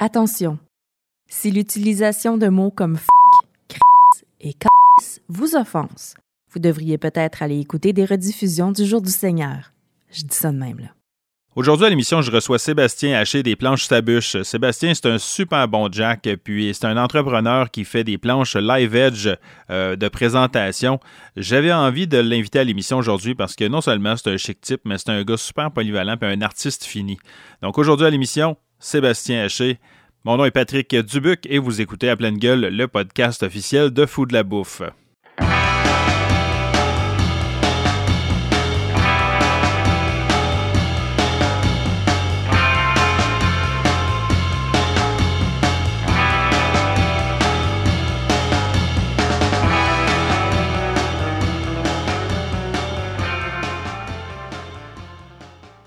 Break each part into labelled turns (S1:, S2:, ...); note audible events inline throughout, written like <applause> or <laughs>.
S1: Attention, si l'utilisation de mots comme f, et c vous offense, vous devriez peut-être aller écouter des rediffusions du Jour du Seigneur. Je dis ça de même, là.
S2: Aujourd'hui à l'émission, je reçois Sébastien Haché des planches Sabuche. Sébastien, c'est un super bon jack, puis c'est un entrepreneur qui fait des planches live edge euh, de présentation. J'avais envie de l'inviter à l'émission aujourd'hui parce que non seulement c'est un chic type, mais c'est un gars super polyvalent et un artiste fini. Donc aujourd'hui à l'émission, Sébastien Haché. Mon nom est Patrick Dubuc et vous écoutez à pleine gueule le podcast officiel de Fou de la Bouffe.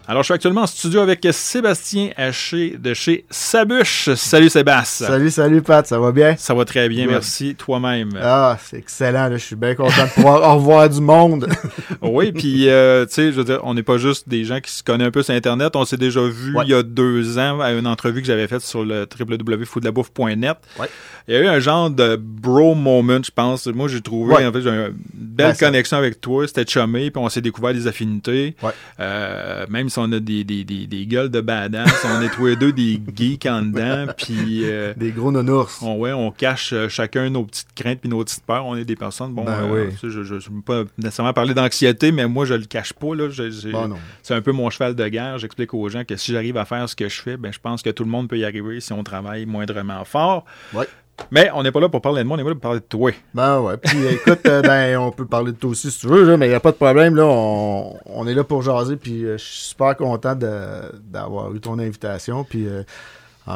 S2: Alors, je suis actuellement en studio avec Sébastien Haché de chez Sabuche. Salut Sébastien.
S3: Salut, salut Pat, ça va bien?
S2: Ça va très bien, merci. Toi-même.
S3: Ah, c'est excellent. je suis bien content de pouvoir <laughs> revoir du monde. <laughs>
S2: oui, puis, euh, tu sais, je veux dire, on n'est pas juste des gens qui se connaissent un peu sur Internet. On s'est déjà vu il y a deux ans à une entrevue que j'avais faite sur le www.foodlabouffe.net. Ouais. Il y a eu un genre de bro moment, je pense. Moi, j'ai trouvé, en fait, j'ai une belle connexion avec toi. C'était chumé, puis on s'est découvert des affinités. Euh, même on a des, des, des, des gueules de badass, on est tous les deux des geeks en dedans, <laughs> puis...
S3: Euh, des gros nounours.
S2: On, ouais, on cache euh, chacun nos petites craintes puis nos petites peurs. On est des personnes, bon, ben euh, je ne veux pas nécessairement parler d'anxiété, mais moi, je le cache pas, là. c'est un peu mon cheval de guerre. J'explique aux gens que si j'arrive à faire ce que je fais, ben, je pense que tout le monde peut y arriver si on travaille moindrement fort. Ouais. Mais on n'est pas là pour parler de moi, on est là pour parler de toi.
S3: Ben ouais. Puis écoute, euh, ben, <laughs> on peut parler de toi aussi si tu veux, mais il n'y a pas de problème. Là, on, est là pour jaser. Puis euh, je suis super content d'avoir eu ton invitation. Puis euh,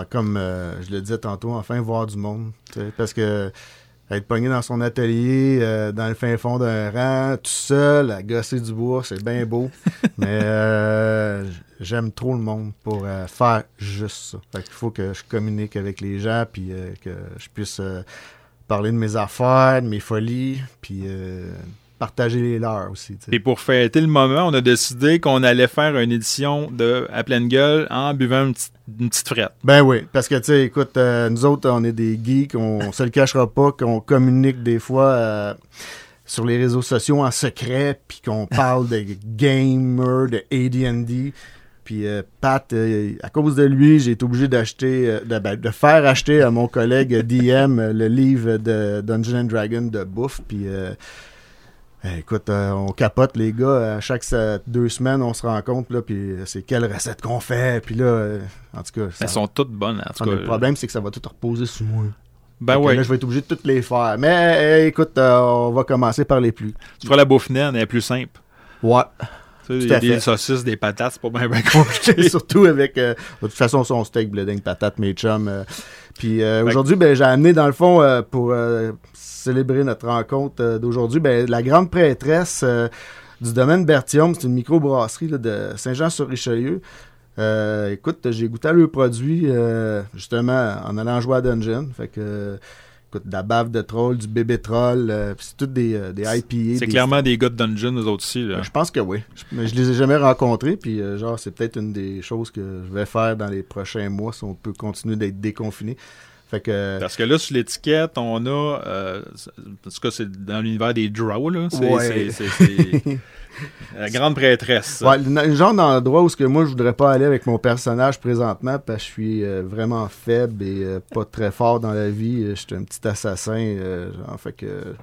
S3: comme je le disais tantôt, enfin voir du monde. Parce que être pogné dans son atelier, euh, dans le fin fond d'un rang, tout seul, à gosser du bois, c'est bien beau. <laughs> mais euh, j'aime trop le monde pour euh, faire juste ça. Fait qu'il faut que je communique avec les gens, puis que je puisse parler de mes affaires, de mes folies, puis partager les leurs aussi.
S2: Et pour fêter le moment, on a décidé qu'on allait faire une édition de À pleine gueule en buvant une petite, une petite frette.
S3: Ben oui, parce que tu sais, écoute, euh, nous autres, on est des geeks, on se le cachera pas, qu'on communique des fois euh, sur les réseaux sociaux en secret, puis qu'on parle de gamers, de AD&D. Puis euh, Pat, à cause de lui, j'ai été obligé d'acheter, de, ben, de, faire acheter à mon collègue DM le livre de Dungeon and Dragon de bouffe. Puis écoute, euh, on capote les gars. À chaque deux semaines, on se rencontre, là, puis c'est quelle recette qu'on fait. Puis là, euh, en tout cas.
S2: Elles sont toutes bonnes, en tout
S3: cas. Le problème, c'est que ça va tout reposer sous moi.
S2: Ben oui.
S3: Là, je vais être obligé de toutes les faire. Mais eh, écoute, euh, on va commencer par les plus.
S2: Tu feras la bouffe naine, elle est plus simple.
S3: Ouais.
S2: Tu sais, des, saucisses, des patates, c'est pas bien, bien compliqué. <laughs>
S3: Surtout avec, de toute façon, son steak, bleeding, patate, mes chums. puis aujourd'hui, ben, j'ai amené, dans le fond, pour célébrer notre rencontre euh, d'aujourd'hui, ben, la grande prêtresse euh, du domaine Bertium, c'est une microbrasserie de Saint-Jean-sur-Richelieu. Euh, écoute, j'ai goûté à leur produit justement en allant jouer à Dungeon. Fait que écoute, de la bave de troll, du bébé troll, c'est toutes des, des IPA.
S2: C'est clairement des gars de Dungeon, nous autres aussi.
S3: Je pense que oui. Mais je les ai jamais rencontrés, puis genre, c'est peut-être une des choses que je vais faire dans les prochains mois si on peut continuer d'être déconfiné.
S2: Parce que là, sur l'étiquette, on a. Euh, en tout cas, c'est dans l'univers des draws, là. C'est. <laughs> <laughs> La grande prêtresse.
S3: Ouais, le genre d'endroit où ce que moi je voudrais pas aller avec mon personnage présentement parce que je suis euh, vraiment faible et euh, pas très fort dans la vie. Je suis un petit assassin. en fait que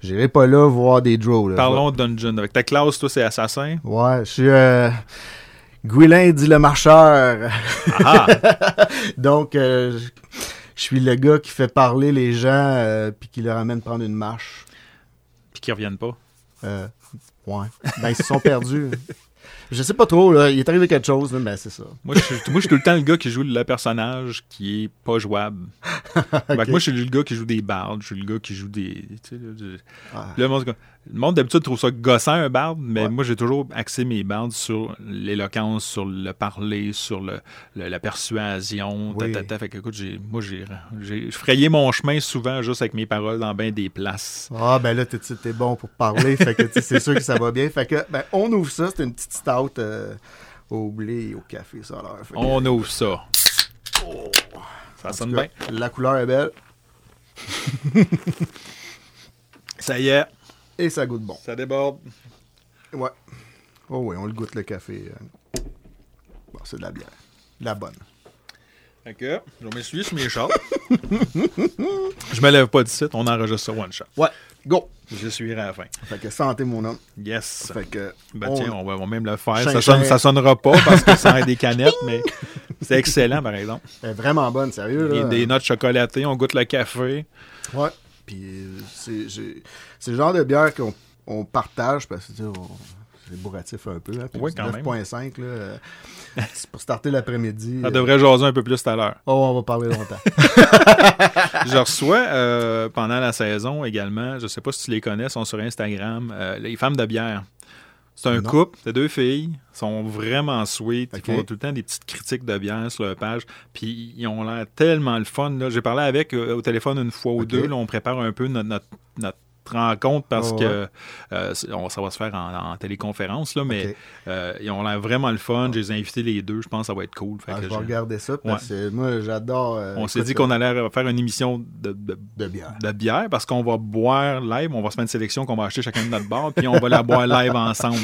S3: j'irai pas là voir des draws.
S2: Parlons de Dungeon. Avec ta classe, toi, c'est assassin?
S3: Ouais, je suis. Gwylin dit le marcheur. Ah. <laughs> Donc, euh, je suis le gars qui fait parler les gens euh, puis qui leur amène prendre une marche.
S2: Puis qui reviennent pas.
S3: Euh, ouais. Ben, ils se sont perdus. Je sais pas trop, là. Il est arrivé quelque chose, mais c'est ça.
S2: Moi je, suis, moi, je suis tout le temps le gars qui joue le personnage qui est pas jouable. <laughs> moi, je suis le gars qui joue des bardes. Je suis le gars qui joue des. Tu sais, ah. Le monde d'habitude trouve ça gossant un barde, mais moi j'ai toujours axé mes bardes sur l'éloquence, sur le parler, sur le, la persuasion. Fait que, écoute, j'ai, moi j'ai, frayé mon chemin souvent juste avec mes paroles dans bien des places.
S3: Ah ben là t'es, t'es bon pour parler, fait que c'est sûr que ça va bien. Fait que ben, on ouvre ça, c'est une petite stout euh, au blé et au café ça
S2: On ouvre ça. Oh. Ça
S3: En
S2: sonne bien.
S3: La couleur est belle <laughs>
S2: Ça y est,
S3: et ça goûte bon.
S2: ça déborde.
S3: Ouais. Oh oui, on le goûte le café. Bon, c'est de la bière. De la bonne.
S2: Fait que, je vais m'essuyer sur mes shorts. <laughs> je me lève pas d'ici, on enregistre sur One Shot.
S3: Ouais, go!
S2: J'essuierai à la fin.
S3: Fait que santé, mon homme.
S2: Yes.
S3: Fait que.
S2: Ben
S3: on-
S2: tiens, on va, on va même le faire. Ça, sonne, ça sonnera pas parce que ça a des canettes, mais c'est excellent par exemple.
S3: Elle est vraiment bonne, sérieux. Là.
S2: des notes chocolatées, on goûte le café.
S3: Ouais. Puis euh, c'est le genre de bière qu'on on partage parce que c'est bourratif un peu. Hein, Puis
S2: Oui,
S3: c'est
S2: quand même.
S3: 9.5, là. euh, c'est pour starter l'après-midi.
S2: Ça
S3: euh,
S2: devrait jaser un peu plus tout à l'heure.
S3: Oh, on va parler longtemps. <laughs>
S2: Je reçois euh, pendant la saison également, je sais pas si tu les connais, sont sur Instagram, les femmes de bière. C'est un
S3: Non.
S2: couple de deux filles, sont vraiment sweet, ils font tout le temps des petites critiques de bière sur leur page, puis ils ont l'air tellement le fun. là. J'ai parlé avec euh, au téléphone une fois ou deux, là, on prépare un peu notre, notre, notre rencontre parce
S3: Oh,
S2: que euh, ça va se faire en, en téléconférence, là, mais
S3: Ok.
S2: euh, ils ont l'air vraiment le fun. Je les ai invités les deux, je pense que ça va être cool. Fait
S3: Ah,
S2: que
S3: je vais regarder ça parce que moi, j'adore. euh,
S2: on s'est dit qu'on allait faire une émission de- de,
S3: De bière.
S2: de bière parce qu'on va boire live. On va se faire une sélection qu'on va acheter chacun de notre bar, puis on va la boire live ensemble.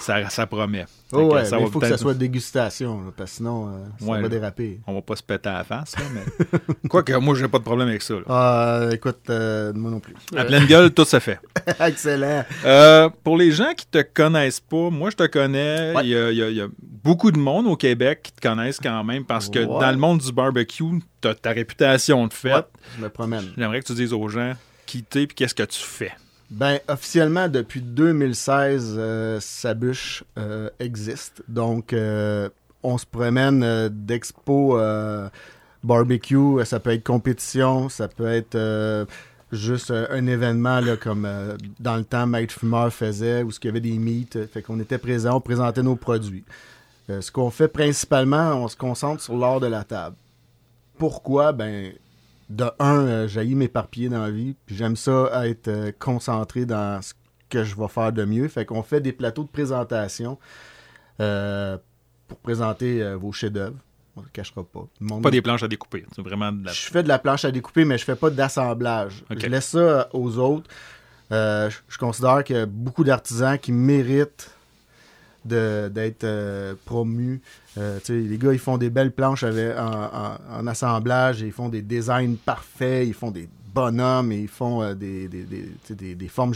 S2: Ça, ça promet.
S3: Oh ouais, il faut que ça soit dégustation, là, parce que sinon, euh, ça
S2: Ouais,
S3: va déraper.
S2: On va pas se péter à la face, là, mais. <laughs> Quoique, moi, j'ai pas de problème avec ça. là.
S3: Ah, écoute, euh, moi non plus.
S2: À pleine gueule, tout se fait. <laughs>
S3: Excellent.
S2: Euh, pour les gens qui te connaissent pas, moi, je te connais.
S3: Ouais.
S2: Il y, a, il y a- il y a beaucoup de monde au Québec qui te connaissent quand même parce que dans le monde du barbecue, tu ta réputation de fait.
S3: Je me promène.
S2: J'aimerais que tu dises aux gens qui t'es et qu'est-ce que tu fais.
S3: Ben, officiellement, depuis 2016, euh, Sabuche euh, existe. Donc, euh, on se promène euh, d'expo barbecue. Ça peut être compétition, ça peut être juste un événement comme dans le temps Maître Fumeur faisait, où il y avait des meets. Fait qu'on était présent, on présentait nos produits. Ce qu'on fait principalement, on se concentre sur l'art de la table. Pourquoi? Ben, de un, euh, j'ai m'éparpiller dans la vie, puis j'aime ça être euh, concentré dans ce que je vais faire de mieux. Fait qu'on fait des plateaux de présentation euh, pour présenter euh, vos chefs-d'œuvre. On ne le cachera pas.
S2: Pas des planches à découper. C'est vraiment de la.
S3: je fais de la planche à découper, mais je fais pas d'assemblage. Je laisse ça aux autres. Je, considère qu'il y a beaucoup d'artisans qui méritent d'être euh, promus. Euh, les gars, ils font des belles planches avec- en, assemblage, ils font des designs parfaits, ils font des bonhommes, ils font euh, des, des, des- des- formes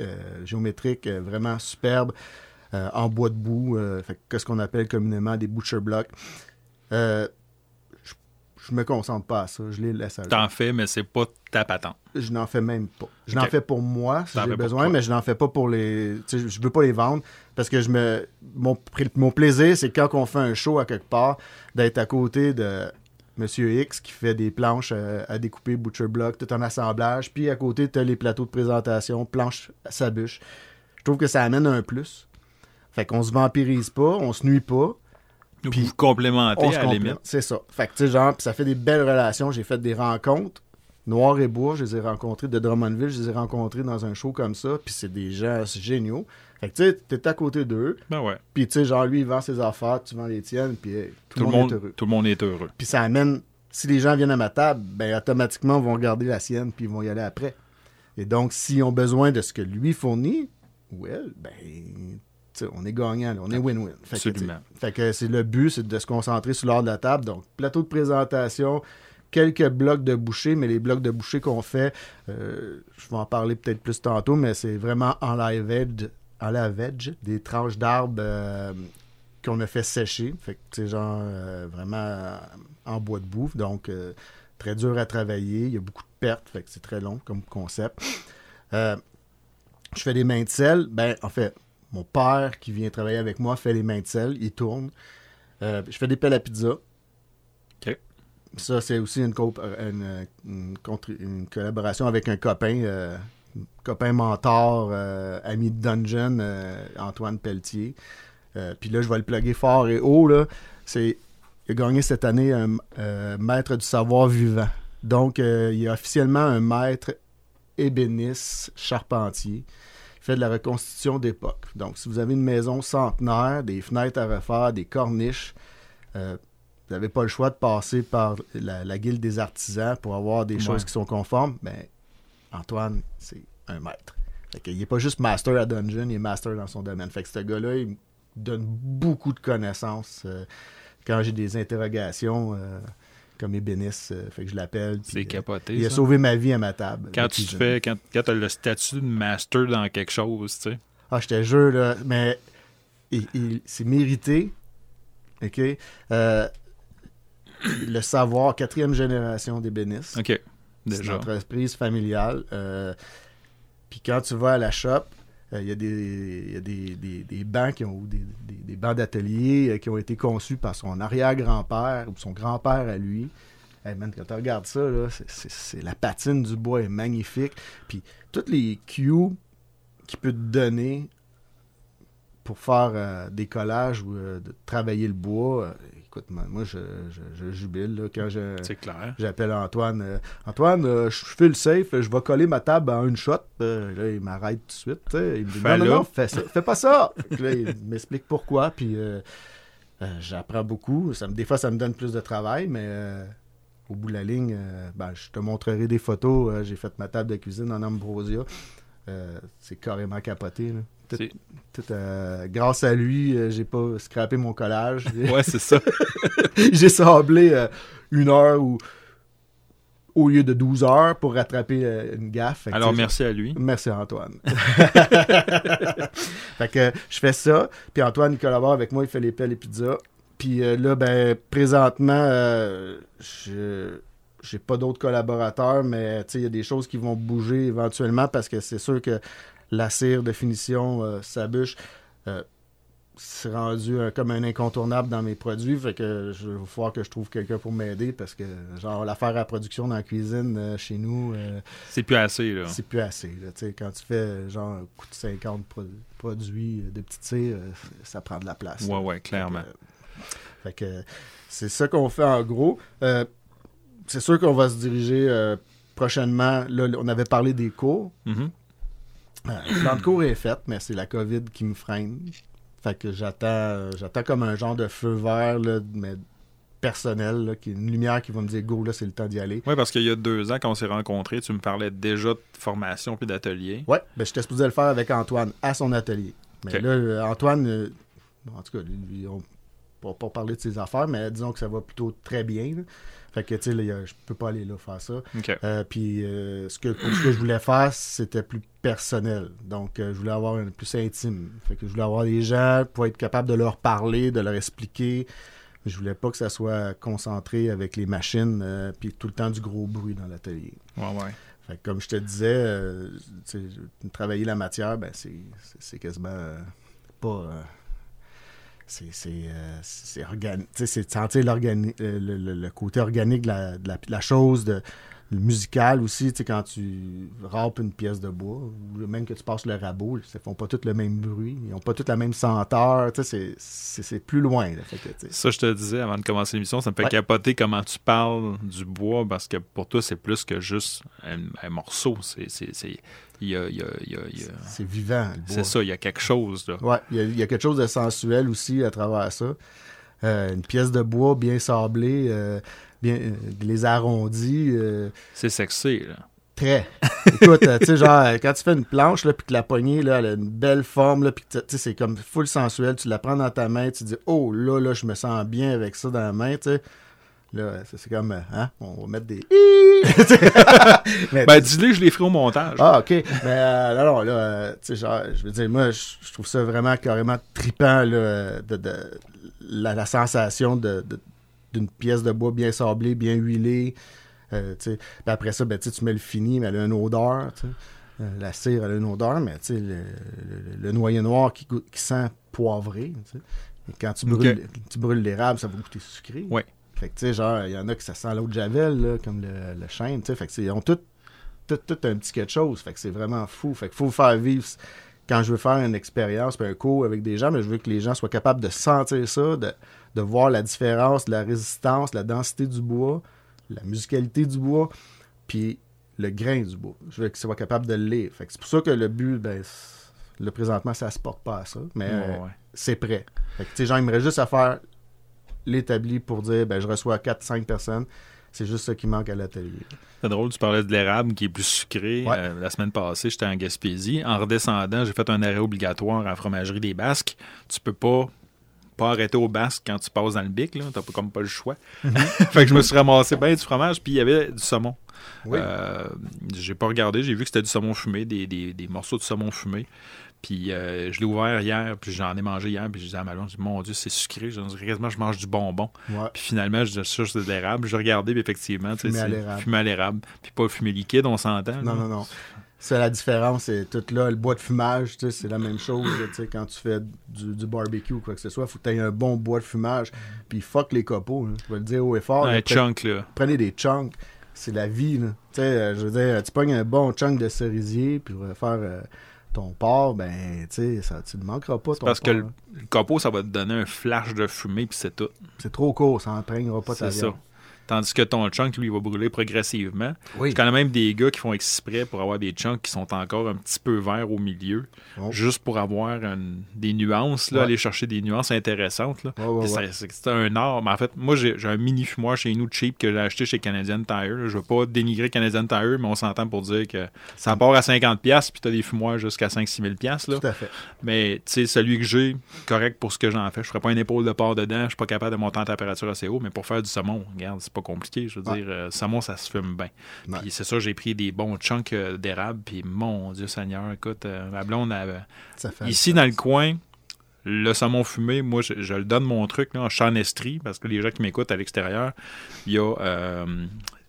S3: euh, géométriques euh, vraiment superbes en bois de boue, que ce qu'on appelle communément des butcher blocks. Je, me concentre pas à ça, je les laisse à eux.
S2: T'en fais, mais c'est pas ta patente.
S3: Je n'en fais même pas. Je n'en fais pour moi si j'ai besoin, mais je n'en fais pas pour les. je veux pas les vendre parce que je me. Mon, plaisir, c'est quand on fait un show à quelque part, d'être à côté de Monsieur X qui fait des planches euh, à découper, butcher block, tout en assemblage, puis à côté, tu as les plateaux de présentation, planches à sa bûche. Je trouve que ça amène un plus. Fait qu'on se vampirise pas, on se nuit pas.
S2: Puis vous complémentez à la limite.
S3: C'est ça. Fait que, tu sais, genre, puis ça fait des belles relations. J'ai fait des rencontres. Noir et Bois, je les ai rencontrés de Drummondville, je les ai rencontrés dans un show comme ça, puis c'est des gens géniaux. Fait que, tu sais, t'es à côté d'eux,
S2: Ben ouais.
S3: puis, tu sais, genre, lui, il vend ses affaires, tu vends les tiennes, puis hey, tout,
S2: Tout,
S3: le monde, est heureux.
S2: tout le monde est heureux.
S3: Puis ça amène, si les gens viennent à ma table, ben, automatiquement, ils vont regarder la sienne, puis ils vont y aller après. Et donc, s'ils ont besoin de ce que lui fournit, ou elle, ben, on est gagnant, là, on est win-win. Fait que, fait c'est le but, c'est de se concentrer sur l'art de la table. Donc, plateau de présentation, quelques blocs de bouchée, mais les blocs de bouchée qu'on fait, euh, je vais en parler peut-être plus tantôt, mais c'est vraiment en live edge, en live edge, des tranches d'arbres euh, qu'on a fait sécher. Fait que c'est genre euh, vraiment en bois de bouffe, donc très dur à travailler. Il y a beaucoup de pertes, fait que c'est très long comme concept. Je fais des mains de sel. Ben, en fait, mon père qui vient travailler avec moi fait les mains de sel. Il tourne. Euh, je fais des pelles à pizza.
S2: OK.
S3: Ça, c'est aussi une, coop- euh, une, une contri- une collaboration avec un copain, euh, copain mentor, euh, ami de Dungeon, euh, Antoine Pelletier. Euh, Puis là, je vais le plugger fort et haut. Là. C'est, il a gagné cette année un euh, maître du savoir vivant. Donc, euh, il est officiellement un maître ébéniste charpentier. Il fait de la reconstitution d'époque. Donc, si vous avez une maison centenaire, des fenêtres à refaire, des corniches, euh, vous n'avez pas le choix de passer par la, la guilde des artisans pour avoir des choses qui sont conformes, ben, Antoine, c'est un maître. Fait qu'il n'est pas juste master à Dungeon, il est master dans son domaine. Fait que ce gars-là, il me donne beaucoup de connaissances. euh, quand j'ai des interrogations, euh, comme ébéniste, euh, fait que je l'appelle.
S2: C'est
S3: euh,
S2: capoté.
S3: il a
S2: ça.
S3: sauvé ma vie à ma table.
S2: Quand tu
S3: cuisine.
S2: fais, quand, quand as le statut de master dans quelque chose, tu sais.
S3: Ah, je te jure, là, mais il- il- c'est mérité. OK? Euh, le savoir, quatrième génération d'ébénistes.
S2: OK.
S3: C'est une
S2: Déjà.
S3: entreprise familiale. euh, Puis quand tu vas à la shop, il y a des, il y a des, des- des bancs qui ont des, des- bancs d'atelier euh, qui ont été conçus par son arrière-grand-père ou son grand-père à lui. Hey man, quand tu regardes ça, là, c'est- la patine du bois est magnifique. Puis tous les cues qu'il peut te donner pour faire euh, des collages ou euh, de travailler le bois, euh, écoute, moi, je, je- je jubile là, quand je,
S2: clair.
S3: J'appelle Antoine. euh, Antoine, euh, je fais le safe, je vais coller ma table en une shot. Euh, là, il m'arrête tout de suite. Il me dit non,
S2: Fais-le.
S3: non, non, fais, ça, fais pas ça. Là, il m'explique pourquoi. Puis j'apprends beaucoup. Ça me, des fois, ça me donne plus de travail, mais au bout de la ligne, ben, je te montrerai des photos. J'ai fait ma table de cuisine en ambrosia. C'est carrément capoté. là. Tout-
S2: C'est-
S3: tout, euh, grâce à lui, euh, j'ai pas scrappé mon collage. <laughs>
S2: Ouais, c'est ça. <laughs>
S3: j'ai sablé euh, une heure ou au lieu de 12 heures pour rattraper une gaffe. Que,
S2: Alors, merci à lui.
S3: Merci Antoine. <laughs> fait que je fais ça. Puis Antoine, il collabore avec moi, il fait les pelles et pizzas. Puis là, ben, présentement, je j'ai pas d'autres collaborateurs, mais tu sais, il y a des choses qui vont bouger éventuellement parce que c'est sûr que la cire de finition, euh, sa bûche, euh, c'est rendu euh, comme un incontournable dans mes produits. Fait que je vais falloir que je trouve quelqu'un pour m'aider parce que, genre, l'affaire à production dans la cuisine euh, chez nous, euh,
S2: C'est plus assez, là.
S3: c'est plus assez. Là, Tu sais, quand tu fais genre un coup de 50 pro- produits de petites cires, euh, ça prend de la place.
S2: Ouais,
S3: là.
S2: ouais, clairement.
S3: Fait que, c'est ça qu'on fait en gros. C'est sûr qu'on va se diriger prochainement. Là, on avait parlé des cours.
S2: Mhm.
S3: Euh, le plan de cours est fait, mais c'est la COVID qui me freine. Fait que j'attends euh, j'attends comme un genre de feu vert, là, mais personnel, là, qui est une lumière qui va me dire go, là, c'est le temps d'y aller.
S2: Ouais, parce qu'il y a deux ans, quand on s'est rencontrés, tu me parlais déjà de formation puis d'atelier.
S3: Ouais, ben, j'étais supposé le faire avec Antoine à son atelier. Mais là, euh, Antoine, euh, en tout cas, lui, on va pas parler de ses affaires, mais disons que ça va plutôt très bien. là. Fait que, tu sais, je peux pas aller là faire ça. Euh, puis, euh, ce, que, pour ce que je voulais faire, c'était plus personnel. Donc, euh, je voulais avoir un plus intime. Fait que je voulais avoir des gens pour être capable de leur parler, de leur expliquer. Je voulais pas que ça soit concentré avec les machines, puis tout le temps du gros bruit dans l'atelier.
S2: Ouais, ouais.
S3: Fait que comme je te disais, travailler la matière, ben c'est, quasiment pas. C'est, c'est, euh, organi- sentir l'organi- euh, le, le- le côté organique de la, de la, de la chose, de, le musical aussi, tu sais, quand tu râpes une pièce de bois, ou même que tu passes le rabot, ils ne font pas tous le même bruit, ils n'ont pas tous la même senteur, tu sais, c'est, plus loin. là. Fait que, tu sais,
S2: Ça, je te disais avant de commencer l'émission, ça me fait
S3: Ouais.
S2: capoter comment tu parles du bois parce que pour toi, c'est plus que juste un, un morceau. C'est, c'est,
S3: vivant,
S2: c'est ça, il y a quelque chose. Là.
S3: Ouais, il y, a- il y a quelque chose de sensuel aussi à travers ça. Euh, une pièce de bois bien sablée, euh, bien, euh, les arrondis, euh,
S2: C'est sexy. Là.
S3: très. <laughs> Écoute, tu sais, genre, quand tu fais une planche, là, puis que la poignée, là, elle a une belle forme, là, puis que, tu sais, c'est comme full sensuel, tu la prends dans ta main, tu dis, oh, là, là, je me sens bien avec ça dans la main, tu sais. Là, c'est comme, hein, on va mettre des... <laughs> Mais,
S2: Ben, dis-le, je les ferai au montage.
S3: ah, OK. Mais euh, non, non, là, euh, tu sais, genre, je veux dire, moi, je, trouve ça vraiment carrément trippant, là, de, de- la, la sensation de, d'une pièce de bois bien sablée, bien huilée. Euh, tu sais. Après ça, ben, tu mets le fini, mais elle a une odeur, tu sais. La cire, elle a une odeur, mais tu sais, le, le- le noyer noir qui, qui sent poivré, tu sais. Et quand tu brûles, tu brûles l'érable, ça va goûter sucré.
S2: Ouais.
S3: Fait que, tu sais, genre, il y en a qui ça sent l'eau de Javel, là, comme le, le chêne, tu sais. Fait que, ils ont tout, tout, tout un petit quelque chose. Fait que c'est vraiment fou. Fait qu'il faut faire vivre. Quand je veux faire une expérience, un cours avec des gens, mais je veux que les gens soient capables de sentir ça, de, de voir la différence, la résistance, la densité du bois, la musicalité du bois, puis le grain du bois. Je veux qu'ils soient capables de le lire. Fait que c'est pour ça que le but, ben, là, présentement, ça se porte pas à ça. Mais
S2: Ouais, ouais.
S3: c'est prêt. Fait que, tu sais, genre, il me reste juste à faire l'établi pour dire ben, je reçois 4-5 personnes. C'est juste ça qui manque à l'atelier.
S2: C'est drôle, tu parlais de l'érable qui est plus sucré.
S3: Ouais.
S2: Euh, la semaine passée, j'étais en Gaspésie. En redescendant, j'ai fait un arrêt obligatoire à la fromagerie des Basques. Tu peux pas pas arrêter au Basque quand tu passes dans le bic, là. T'as pas- comme pas le choix. <laughs> fait que je me suis ramassé bien du fromage, puis il y avait du saumon.
S3: Oui.
S2: Euh, j'ai pas regardé, j'ai vu que c'était du saumon fumé, des, des- des morceaux de saumon fumé. Puis euh, je l'ai ouvert hier, puis j'en ai mangé hier, puis je disais à ma blonde, je dis, mon Dieu, c'est sucré. Je dis, quasiment, je mange du bonbon.
S3: Ouais.
S2: Puis finalement, je disais, ça, c'est de l'érable. J'ai regardé, puis effectivement, tu sais,
S3: Fumé à l'érable.
S2: fumé à l'érable. Puis pas fumé liquide, on s'entend.
S3: Non,
S2: là.
S3: non, non. C'est la différence, c'est tout là, le bois de fumage, tu sais, c'est la même chose, tu sais, quand tu fais du, du barbecue ou quoi que ce soit, faut que tu aies un bon bois de fumage, puis fuck les copeaux, je vais le dire haut et fort.
S2: Un
S3: là,
S2: chunk, là.
S3: Prenez des chunks, c'est la vie, là. Tu sais, euh, je veux dire, tu pognes un bon chunk de cerisier, puis faire euh, ton porc, ben, tu sais, tu ne manqueras pas ton
S2: Parce que le,
S3: hein.
S2: le copeau, ça va te donner un flash de fumée, puis c'est tout.
S3: C'est trop court, ça n'empreignera pas ta
S2: C'est ça. Tandis que ton chunk, lui, il va brûler progressivement.
S3: Oui.
S2: A quand même des gars qui font exprès pour avoir des chunks qui sont encore un petit peu verts au milieu,
S3: Oh.
S2: juste pour avoir une- des nuances, là,
S3: Ouais.
S2: aller chercher des nuances intéressantes. Là.
S3: Ouais, ouais,
S2: C'est c'est un art. Mais en fait, moi, j'ai un mini fumoir chez nous cheap que j'ai acheté chez Canadian Tire. là. Je veux pas dénigrer Canadian Tire, mais on s'entend pour dire que ça part à 50$, puis tu as des fumoirs jusqu'à 5-6 000$. Là.
S3: Tout à fait.
S2: Mais tu sais, celui que j'ai, correct pour ce que j'en fais. Je ferai pas une épaule de porc dedans, je suis pas capable de monter en température assez haut, mais pour faire du saumon, regarde, c'est pas compliqué. Je veux
S3: Ouais.
S2: dire, euh, saumon, ça se fume bien.
S3: Ouais.
S2: Puis c'est ça, j'ai pris des bons chunks euh, d'érable, puis mon Dieu Seigneur, écoute, euh, ma blonde
S3: fait
S2: Ici, dans le coin, le saumon fumé, moi, je, je le donne mon truc, là, en Chanestrie, parce que les gens qui m'écoutent à l'extérieur, il y a... euh,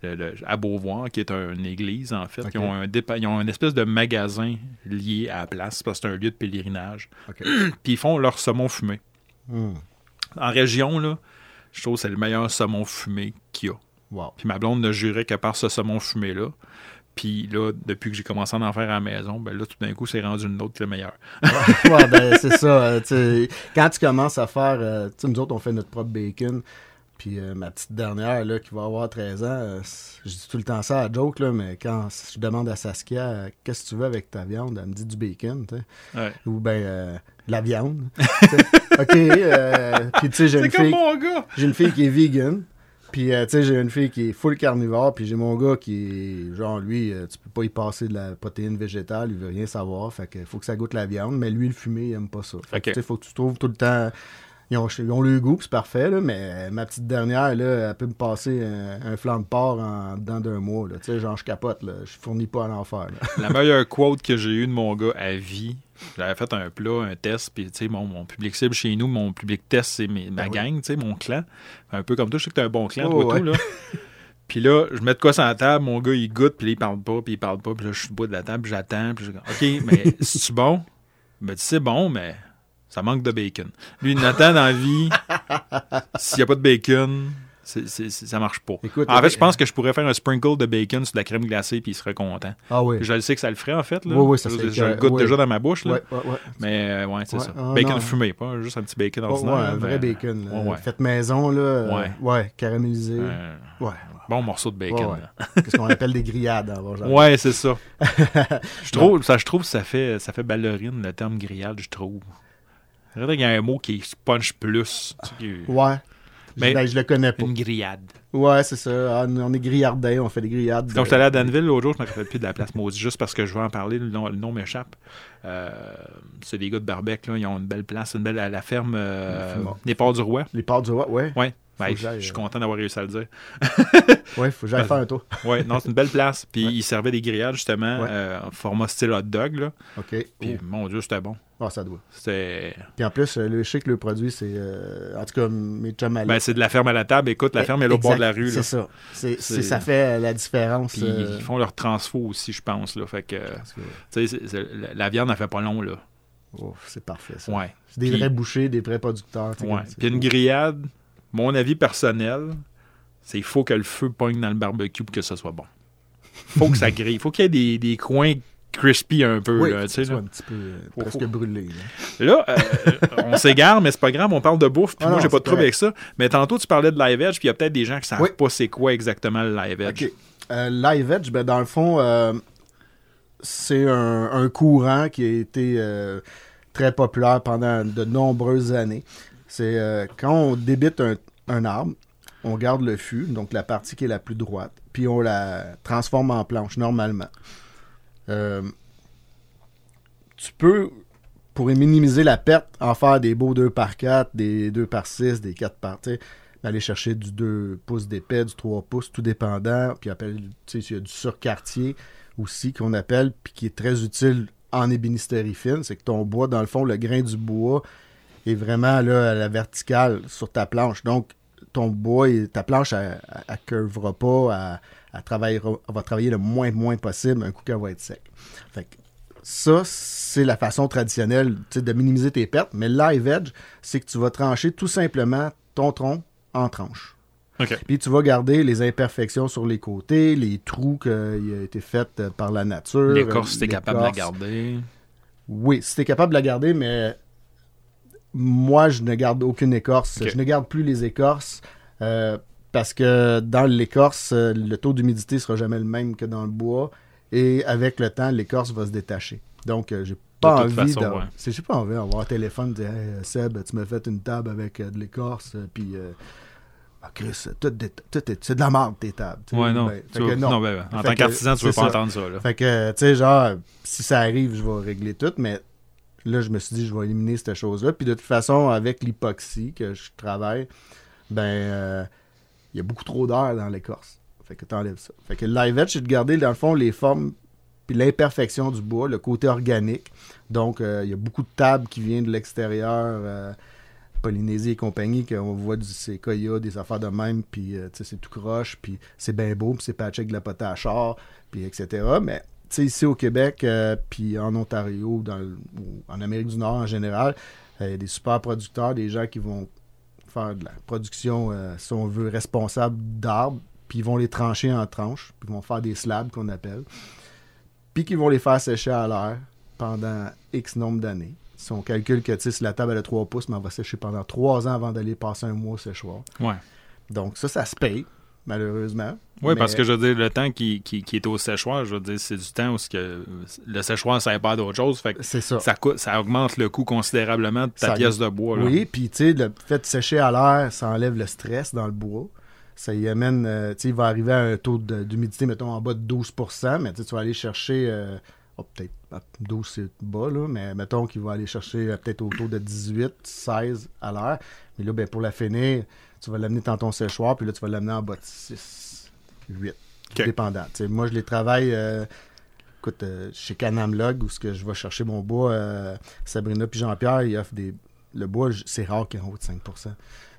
S2: le- le- à Beauvoir, qui est un- une église, en fait.
S3: Ok.
S2: Ils, ont un dépa- ils ont une espèce de magasin lié à la place, parce que c'est un lieu de pèlerinage <clears throat> puis ils font leur saumon fumé.
S3: Hmm.
S2: En région, là, je trouve que c'est le meilleur saumon fumé qu'il y a.
S3: Wow.
S2: Puis ma blonde ne jurait que par ce saumon fumé-là. Puis là, depuis que j'ai commencé à en faire à la maison, ben là, tout d'un coup, c'est rendu une autre qui est le meilleur.
S3: ouais, ben, c'est ça. euh, quand tu commences à faire. euh, tu sais, nous autres, on fait notre propre bacon. Puis euh, ma petite dernière, là, qui va avoir 13 ans, euh, je dis tout le temps ça à joke, là, mais quand je demande à Saskia, euh, qu'est-ce que tu veux avec ta viande, elle me dit du bacon, tu sais.
S2: Ouais.
S3: Ou ben, de la viande. <laughs> OK. puis tu sais, j'ai
S2: C'est
S3: une
S2: comme
S3: fille.
S2: mon gars!
S3: J'ai une fille qui est vegan. Puis, tu sais, j'ai une fille qui est full carnivore. Puis, j'ai mon gars qui est, genre, lui, tu peux pas y passer de la protéine végétale. Il veut rien savoir. Fait que faut que ça goûte la viande. Mais lui, le fumé, il aime pas ça. Fait tu sais, faut que tu trouves tout le temps. Ils ont, ils ont le goût, c'est parfait, là, mais ma petite dernière, là, elle peut me passer un, un flanc de porc en dedans d'un mois. Là. Tu sais, genre, je capote, là. je fournis pas à l'enfer.
S2: La meilleure quote que j'ai eue de mon gars à vie, j'avais fait un plat, un test, puis tu sais, mon, mon public cible chez nous, mon public test, c'est ma
S3: Ah oui.
S2: gang, tu sais, mon clan. Un peu comme toi, je sais que t'as un bon clan,
S3: Oh,
S2: toi, tout, là. <laughs> Puis là, je mets de quoi sur la table, mon gars, il goûte, puis il parle pas, puis il parle pas, puis là, je suis au bout de la table, puis j'attends, puis je dis, OK, mais <laughs> c'est-tu bon? Dit, c'est bon, mais ça manque de bacon. Lui, il attend dans la vie, s'il n'y a pas de bacon, c'est- c'est- ça marche pas.
S3: Écoute,
S2: en fait,
S3: euh,
S2: je pense que je pourrais faire un sprinkle de bacon sur de la crème glacée, puis il serait content.
S3: Ah oui.
S2: Je le sais que ça le ferait, en fait. Là.
S3: Oui, oui, ça
S2: je, je le goûte
S3: oui.
S2: déjà dans ma bouche. Là.
S3: Ouais, ouais.
S2: Mais euh, ouais, c'est ça.
S3: Ah,
S2: bacon
S3: non.
S2: fumé, pas juste un petit bacon
S3: Oh,
S2: ordinaire.
S3: ouais, un vrai
S2: mais-
S3: bacon. là.
S2: ouais, ouais.
S3: Fait maison, là. euh,
S2: Ouais.
S3: ouais, caramélisé.
S2: euh,
S3: Ouais.
S2: bon morceau de bacon. <laughs>
S3: Qu'est-ce qu'on appelle des grillades Bas-Jardin.
S2: Ouais, c'est ça. <laughs> je trouve, ça, je trouve que ça fait, ça fait ballerine le terme grillade, je trouve. C'est vrai qu'il y a un mot qui est punch plus. tu sais, qui-
S3: Ouais.
S2: Mais-
S3: Ben, je le connais pas.
S2: Une grillade.
S3: Ouais, c'est ça. Ah, on est grillardins, on fait des grillades. De-
S2: j'étais allé à Danville l'autre jour, je me rappelle plus de la place maudite, juste parce que je veux en parler, le nom, m'échappe. Euh, c'est des gars de Barbec, là, ils ont une belle place, une belle à la ferme euh,
S3: Le Fumon.
S2: des Ports du Roi.
S3: Les pâtes du roi, ouais.
S2: Ouais. Ben, je suis
S3: euh.
S2: content d'avoir réussi à le dire. <laughs>
S3: Ouais, faut que j'aille faire un tour.
S2: Ouais, non, c'est une belle place. <laughs> Puis
S3: Ouais.
S2: ils servaient des grillades, justement,
S3: Ouais.
S2: euh, en format style hot dog. Là.
S3: OK.
S2: Puis,
S3: Oh.
S2: mon Dieu, c'était bon.
S3: Ah, ça doit.
S2: C'était.
S3: Puis en plus, euh, le, que le produit, c'est. euh, en tout cas, mes chums à
S2: Ben, c'est de la ferme à la table. Écoute, la ferme est là au bord de la rue.
S3: C'est ça. C'est, ça fait la différence.
S2: Puis
S3: euh,
S2: ils font leur transfo aussi, je pense. Là. Fait que, la- viande, elle fait pas long. là.
S3: oh, c'est parfait, ça.
S2: Ouais.
S3: C'est des
S2: Puis-
S3: vrais bouchers, des vrais producteurs.
S2: Ouais. Puis une grillade, mon avis personnel, c'est qu'il faut que le feu pogne dans le barbecue pour que ce soit bon. faut que ça <laughs> grille. faut qu'il y ait des, des coins crispy un peu.
S3: Oui,
S2: là,
S3: faut
S2: tu sais,
S3: que ce soit
S2: là.
S3: un petit peu euh, presque brûlé. là.
S2: Là, euh, on s'égare, mais c'est pas grave, on parle de bouffe, puis
S3: Ah
S2: moi, j'ai pas de trouble avec ça. Mais tantôt, tu parlais de live edge, puis il y a peut-être des gens qui savent
S3: Oui.
S2: pas c'est quoi exactement le live edge.
S3: OK. Euh, Live Edge, ben, dans le fond, euh, c'est un, un courant qui a été euh, très populaire pendant de nombreuses années. C'est euh, quand on débite un, arbre, on garde le fût, donc la partie qui est la plus droite, puis on la transforme en planche normalement. Euh, tu peux, pour minimiser la perte, en faire des beaux 2 par 4, des 2 par 6, des 4 par. Aller chercher du 2 pouces d'épais, du 3 pouces, tout dépendant. Puis appelle, tu sais, il y a du surquartier aussi qu'on appelle, puis qui est très utile en ébénisterie fine. C'est que ton bois, dans le fond, le grain du bois est vraiment là, à la verticale sur ta planche. Donc, ton bois, et ta planche, elle ne curvera pas, elle, travaillera, elle va travailler le moins, moins possible un coup qu'elle va être sec. Fait que ça, c'est la façon traditionnelle de minimiser tes pertes. Mais live edge, c'est que tu vas trancher tout simplement ton tronc en tranches.
S2: OK.
S3: Puis tu vas garder les imperfections sur les côtés, les trous qui ont été faits par la nature.
S2: L'écorce, t'es
S3: euh,
S2: capable de la garder.
S3: Oui, si t'es capable de la garder, mais moi, je ne garde aucune écorce. Je ne garde plus les écorces euh, parce que dans l'écorce, euh, le taux d'humidité sera jamais le même que dans le bois. Et avec le temps, l'écorce va se détacher. Donc, euh, j'ai pas envie
S2: façon, ouais.
S3: J'ai pas envie d'avoir un téléphone dire Hey, Seb, tu m'as fait une table avec euh, de l'écorce, puis... ah, Chris, c'est de la merde, tes tables.
S2: Ouais, non.
S3: Ben, fait
S2: Tu
S3: que
S2: veux-
S3: non.
S2: non, ben, en
S3: Fait
S2: tant qu'artisan, tu veux pas
S3: ça.
S2: entendre ça. Là.
S3: Fait que, tu sais, genre, si ça arrive, je vais régler tout, mais là, je me suis dit, je vais éliminer cette chose-là. Puis de toute façon, avec l'époxy que je travaille, ben, euh, il y a beaucoup trop d'air dans l'écorce. Fait que t'enlèves ça. Fait que le live edge, c'est de garder, dans le fond, les formes puis l'imperfection du bois, le côté organique. Donc, euh, il y a beaucoup de tables qui viennent de l'extérieur, euh, Polynésie et compagnie, qu'on voit du séquoia, des affaires de même, puis c'est tout croche, puis c'est bien beau, puis c'est patché avec de la potasse à puis etc. Mais sais, ici au Québec, euh, puis en Ontario, dans ou en Amérique du Nord en général, euh, il y a des super producteurs, des gens qui vont faire de la production, euh, si on veut, responsable d'arbres, puis ils vont les trancher en tranches, puis ils vont faire des slabs qu'on appelle, puis qu'ils vont les faire sécher à l'air pendant X nombre d'années. Si on calcule que si la table elle a 3 pouces, mais elle va sécher pendant 3 ans avant d'aller passer un mois au séchoir.
S2: Ouais.
S3: Donc ça, ça se paye, malheureusement.
S2: Oui,
S3: Mais-
S2: parce que je veux dire, le temps qui, qui, qui est au séchoir, je veux dire, c'est du temps où que le séchoir, ça pas d'autre chose. Fait que
S3: C'est ça.
S2: ça, coûte, ça augmente le coût considérablement de ta
S3: Ça-
S2: pièce de bois. Là.
S3: Oui, puis tu sais, le fait de sécher à l'air, ça enlève le stress dans le bois. Ça y amène, euh, tu sais, il va arriver à un taux de- d'humidité, mettons, en bas de 12% mais tu vas aller chercher, euh, oh, peut-être ah, 12 c'est bas, là, mais mettons qu'il va aller chercher euh, peut-être autour de 18, 16 à l'heure. Mais là, ben, pour la finir, tu vas l'amener dans ton séchoir, puis là, tu vas l'amener en bas de 6, 8,
S2: Ok.
S3: dépendant. Moi, je les travaille... euh, Écoute, euh, chez Canamlog, où ce que je vais chercher mon bois, euh, Sabrina puis Jean-Pierre, ils offrent des. Le bois, c'est rare qu'il y ait en haut de 5%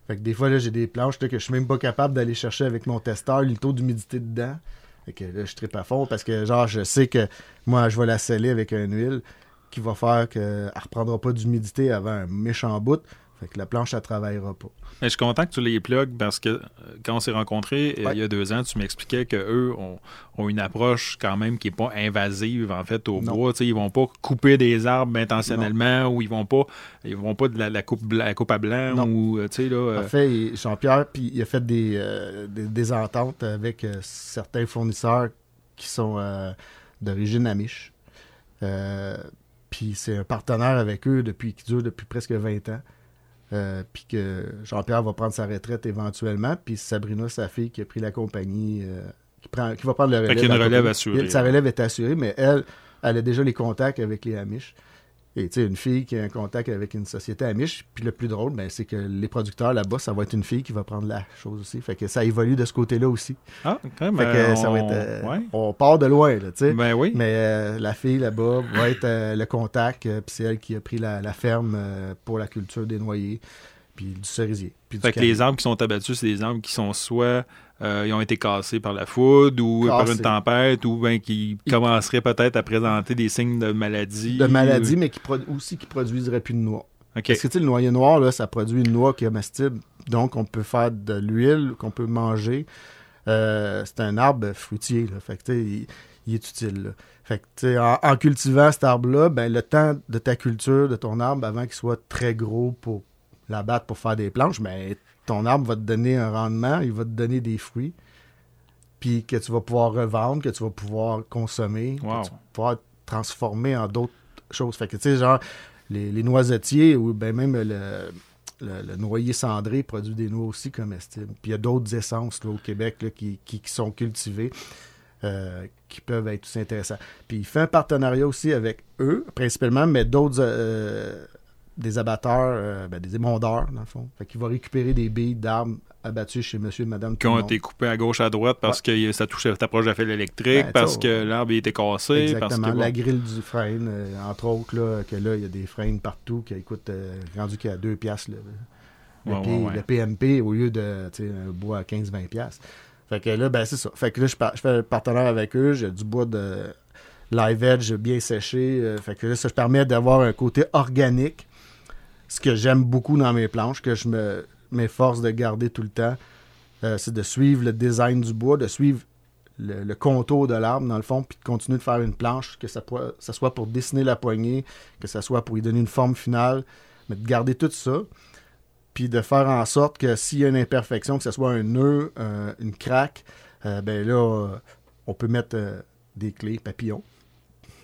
S3: Fait que des fois, là, j'ai des planches là, que je suis même pas capable d'aller chercher avec mon testeur le taux d'humidité dedans. Fait que là, je tripe à fond parce que, genre, je sais que moi, je vais la sceller avec une huile qui va faire qu'elle ne reprendra pas d'humidité avant un méchant bout. Fait que la planche, elle travaillera pas.
S2: Mais je suis content que tu les plugues parce que euh, quand on s'est rencontrés euh,
S3: Ouais.
S2: il y a deux ans, tu m'expliquais qu'eux ont, ont une approche quand même qui n'est pas invasive en fait au
S3: Non.
S2: bois. Tu sais, ils vont pas couper des arbres intentionnellement ou ils vont pas ils vont pas de la, la coupe, la coupe à blanc
S3: Non.
S2: ou euh, là.
S3: En fait, Jean-Pierre, puis il a fait des, euh, des, des ententes avec euh, certains fournisseurs qui sont euh, d'origine amish. Euh, puis c'est un partenaire avec eux depuis qui dure depuis presque 20 ans. Euh, puis que Jean-Pierre va prendre sa retraite éventuellement. Puis Sabrina, sa fille, qui a pris la compagnie, euh, qui, prend, qui va prendre le relève.
S2: Fait qu'il y a une relève assurée,
S3: Sa relève est assurée, mais elle, elle a déjà les contacts avec les Amish. Et tu sais, une fille qui a un contact avec une société Amish. Puis le plus drôle, ben, c'est que les producteurs là-bas, ça va être une fille qui va prendre la chose aussi. Fait que ça évolue de ce côté-là aussi.
S2: Ah, quand même.
S3: Fait que
S2: euh,
S3: ça va
S2: on-
S3: être. euh,
S2: ouais.
S3: On part de loin, là, tu sais.
S2: Ben oui.
S3: Mais euh, la fille là-bas va être euh, le contact, puis c'est elle qui a pris la, la ferme pour la culture des noyers, puis du cerisier. Puis du
S2: Fait que les arbres qui sont abattus, c'est des arbres qui sont soit euh, ils ont été cassés par la foudre ou par une tempête ou ben qui
S3: Ils-
S2: commenceraient peut-être à présenter des signes de maladie.
S3: de maladie,
S2: ou-
S3: mais qui aussi qui produiseraient plus de noix. Parce que tu sais, le noyer noir, là, ça produit une noix comestible. Donc, on peut faire de l'huile qu'on peut manger. Euh, c'est un arbre fruitier. Là. Fait que, il, il est utile. là. Fait que, en, en cultivant cet arbre-là, ben, le temps de ta culture, de ton arbre, avant qu'il soit très gros pour l'abattre pour faire des planches, ben, ton arbre va te donner un rendement, il va te donner des fruits, puis que tu vas pouvoir revendre, que tu vas pouvoir consommer,
S2: Wow.
S3: que tu vas pouvoir transformer en d'autres choses. Fait que, tu sais, genre, les, les noisetiers ou ben même le, le, noyer cendré produit des noix aussi comestibles. Puis il y a d'autres essences au Québec qui, qui, sont cultivées. Euh, qui peuvent être aussi intéressants. Puis il fait un partenariat aussi avec eux, principalement, mais d'autres, euh, des abatteurs, euh, ben, des émondeurs, dans le fond. Fait qu'il va récupérer des billes d'arbres abattus chez monsieur et madame
S2: Qui ont été coupés à gauche, à droite parce que ça touchait ta proche de fil électrique, ben, parce que l'arbre était cassé.
S3: Exactement,
S2: parce
S3: la grille du frein, entre autres, là, que là, il y a des freins partout qui coûtent, rendu qu'à 2 piastres. Le, PMP au lieu de un bois à 15-20 piastres. Fait que là, ben c'est ça. Fait que là, je, je fais partenaire avec eux. J'ai du bois de live edge bien séché. Euh, fait que là, ça permet d'avoir un côté organique. Ce que j'aime beaucoup dans mes planches, que je me m'efforce de garder tout le temps, euh, c'est de suivre le design du bois, de suivre le, contour de l'arbre, dans le fond, puis de continuer de faire une planche, que ça, ça soit pour dessiner la poignée, que ça soit pour y donner une forme finale, mais de garder tout ça puis de faire en sorte que s'il y a une imperfection, que ce soit un nœud, une craque, euh, ben là, on peut mettre euh, des clés papillons.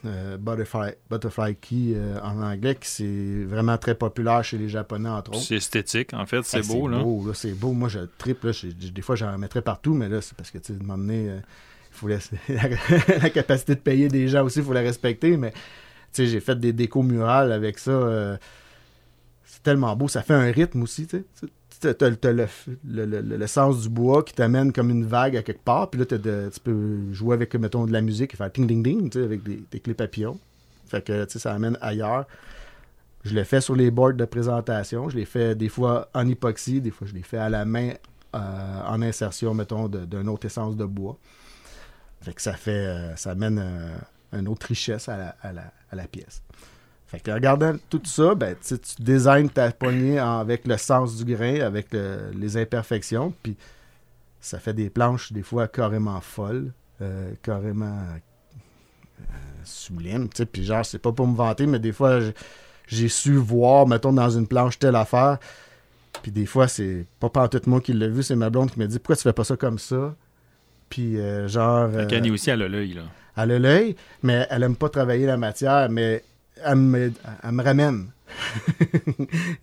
S3: Euh, butterfly, butterfly Key en anglais, qui c'est vraiment très populaire chez les Japonais, entre autres.
S2: C'est esthétique, en fait, c'est beau.
S3: C'est
S2: beau,
S3: c'est beau. Moi, je tripe. des fois, j'en mettrais partout, mais là, c'est parce que, tu sais, de m'emmener, il faut <laughs> la, la, capacité de payer des gens aussi, il faut la respecter, mais, tu sais, j'ai fait des décos murales avec ça tellement beau. Ça fait un rythme aussi, tu sais. T'as, le, le, sens du bois qui t'amène comme une vague à quelque part. Puis là, tu peux jouer avec, mettons, de la musique et faire ting-ding-ding, tu sais, avec des, des, clés papillons. Fait que, tu ça amène ailleurs. Je l'ai fait sur les boards de présentation. Je l'ai fait des fois en époxy, des fois je l'ai fait à la main euh, en insertion, mettons, d'une autre essence de bois. Fait que ça fait, euh, ça amène euh, une autre richesse à la pièce. Fait que regardant tout ça, ben, tu designes ta poignée avec le sens du grain, avec les imperfections, puis ça fait des planches des fois carrément folles, euh, carrément euh, sublimes. Puis genre, c'est pas pour me vanter, mais des fois, j'ai su voir, mettons, dans une planche telle affaire. Puis des fois, c'est pas tout moi qui l'ai vu, c'est ma blonde qui me dit Pourquoi tu fais pas ça comme ça Puis euh, genre.
S2: Kenny aussi, elle a l'œil, là.
S3: Elle a l'œil, mais elle aime pas travailler la matière, mais elle me, ramène.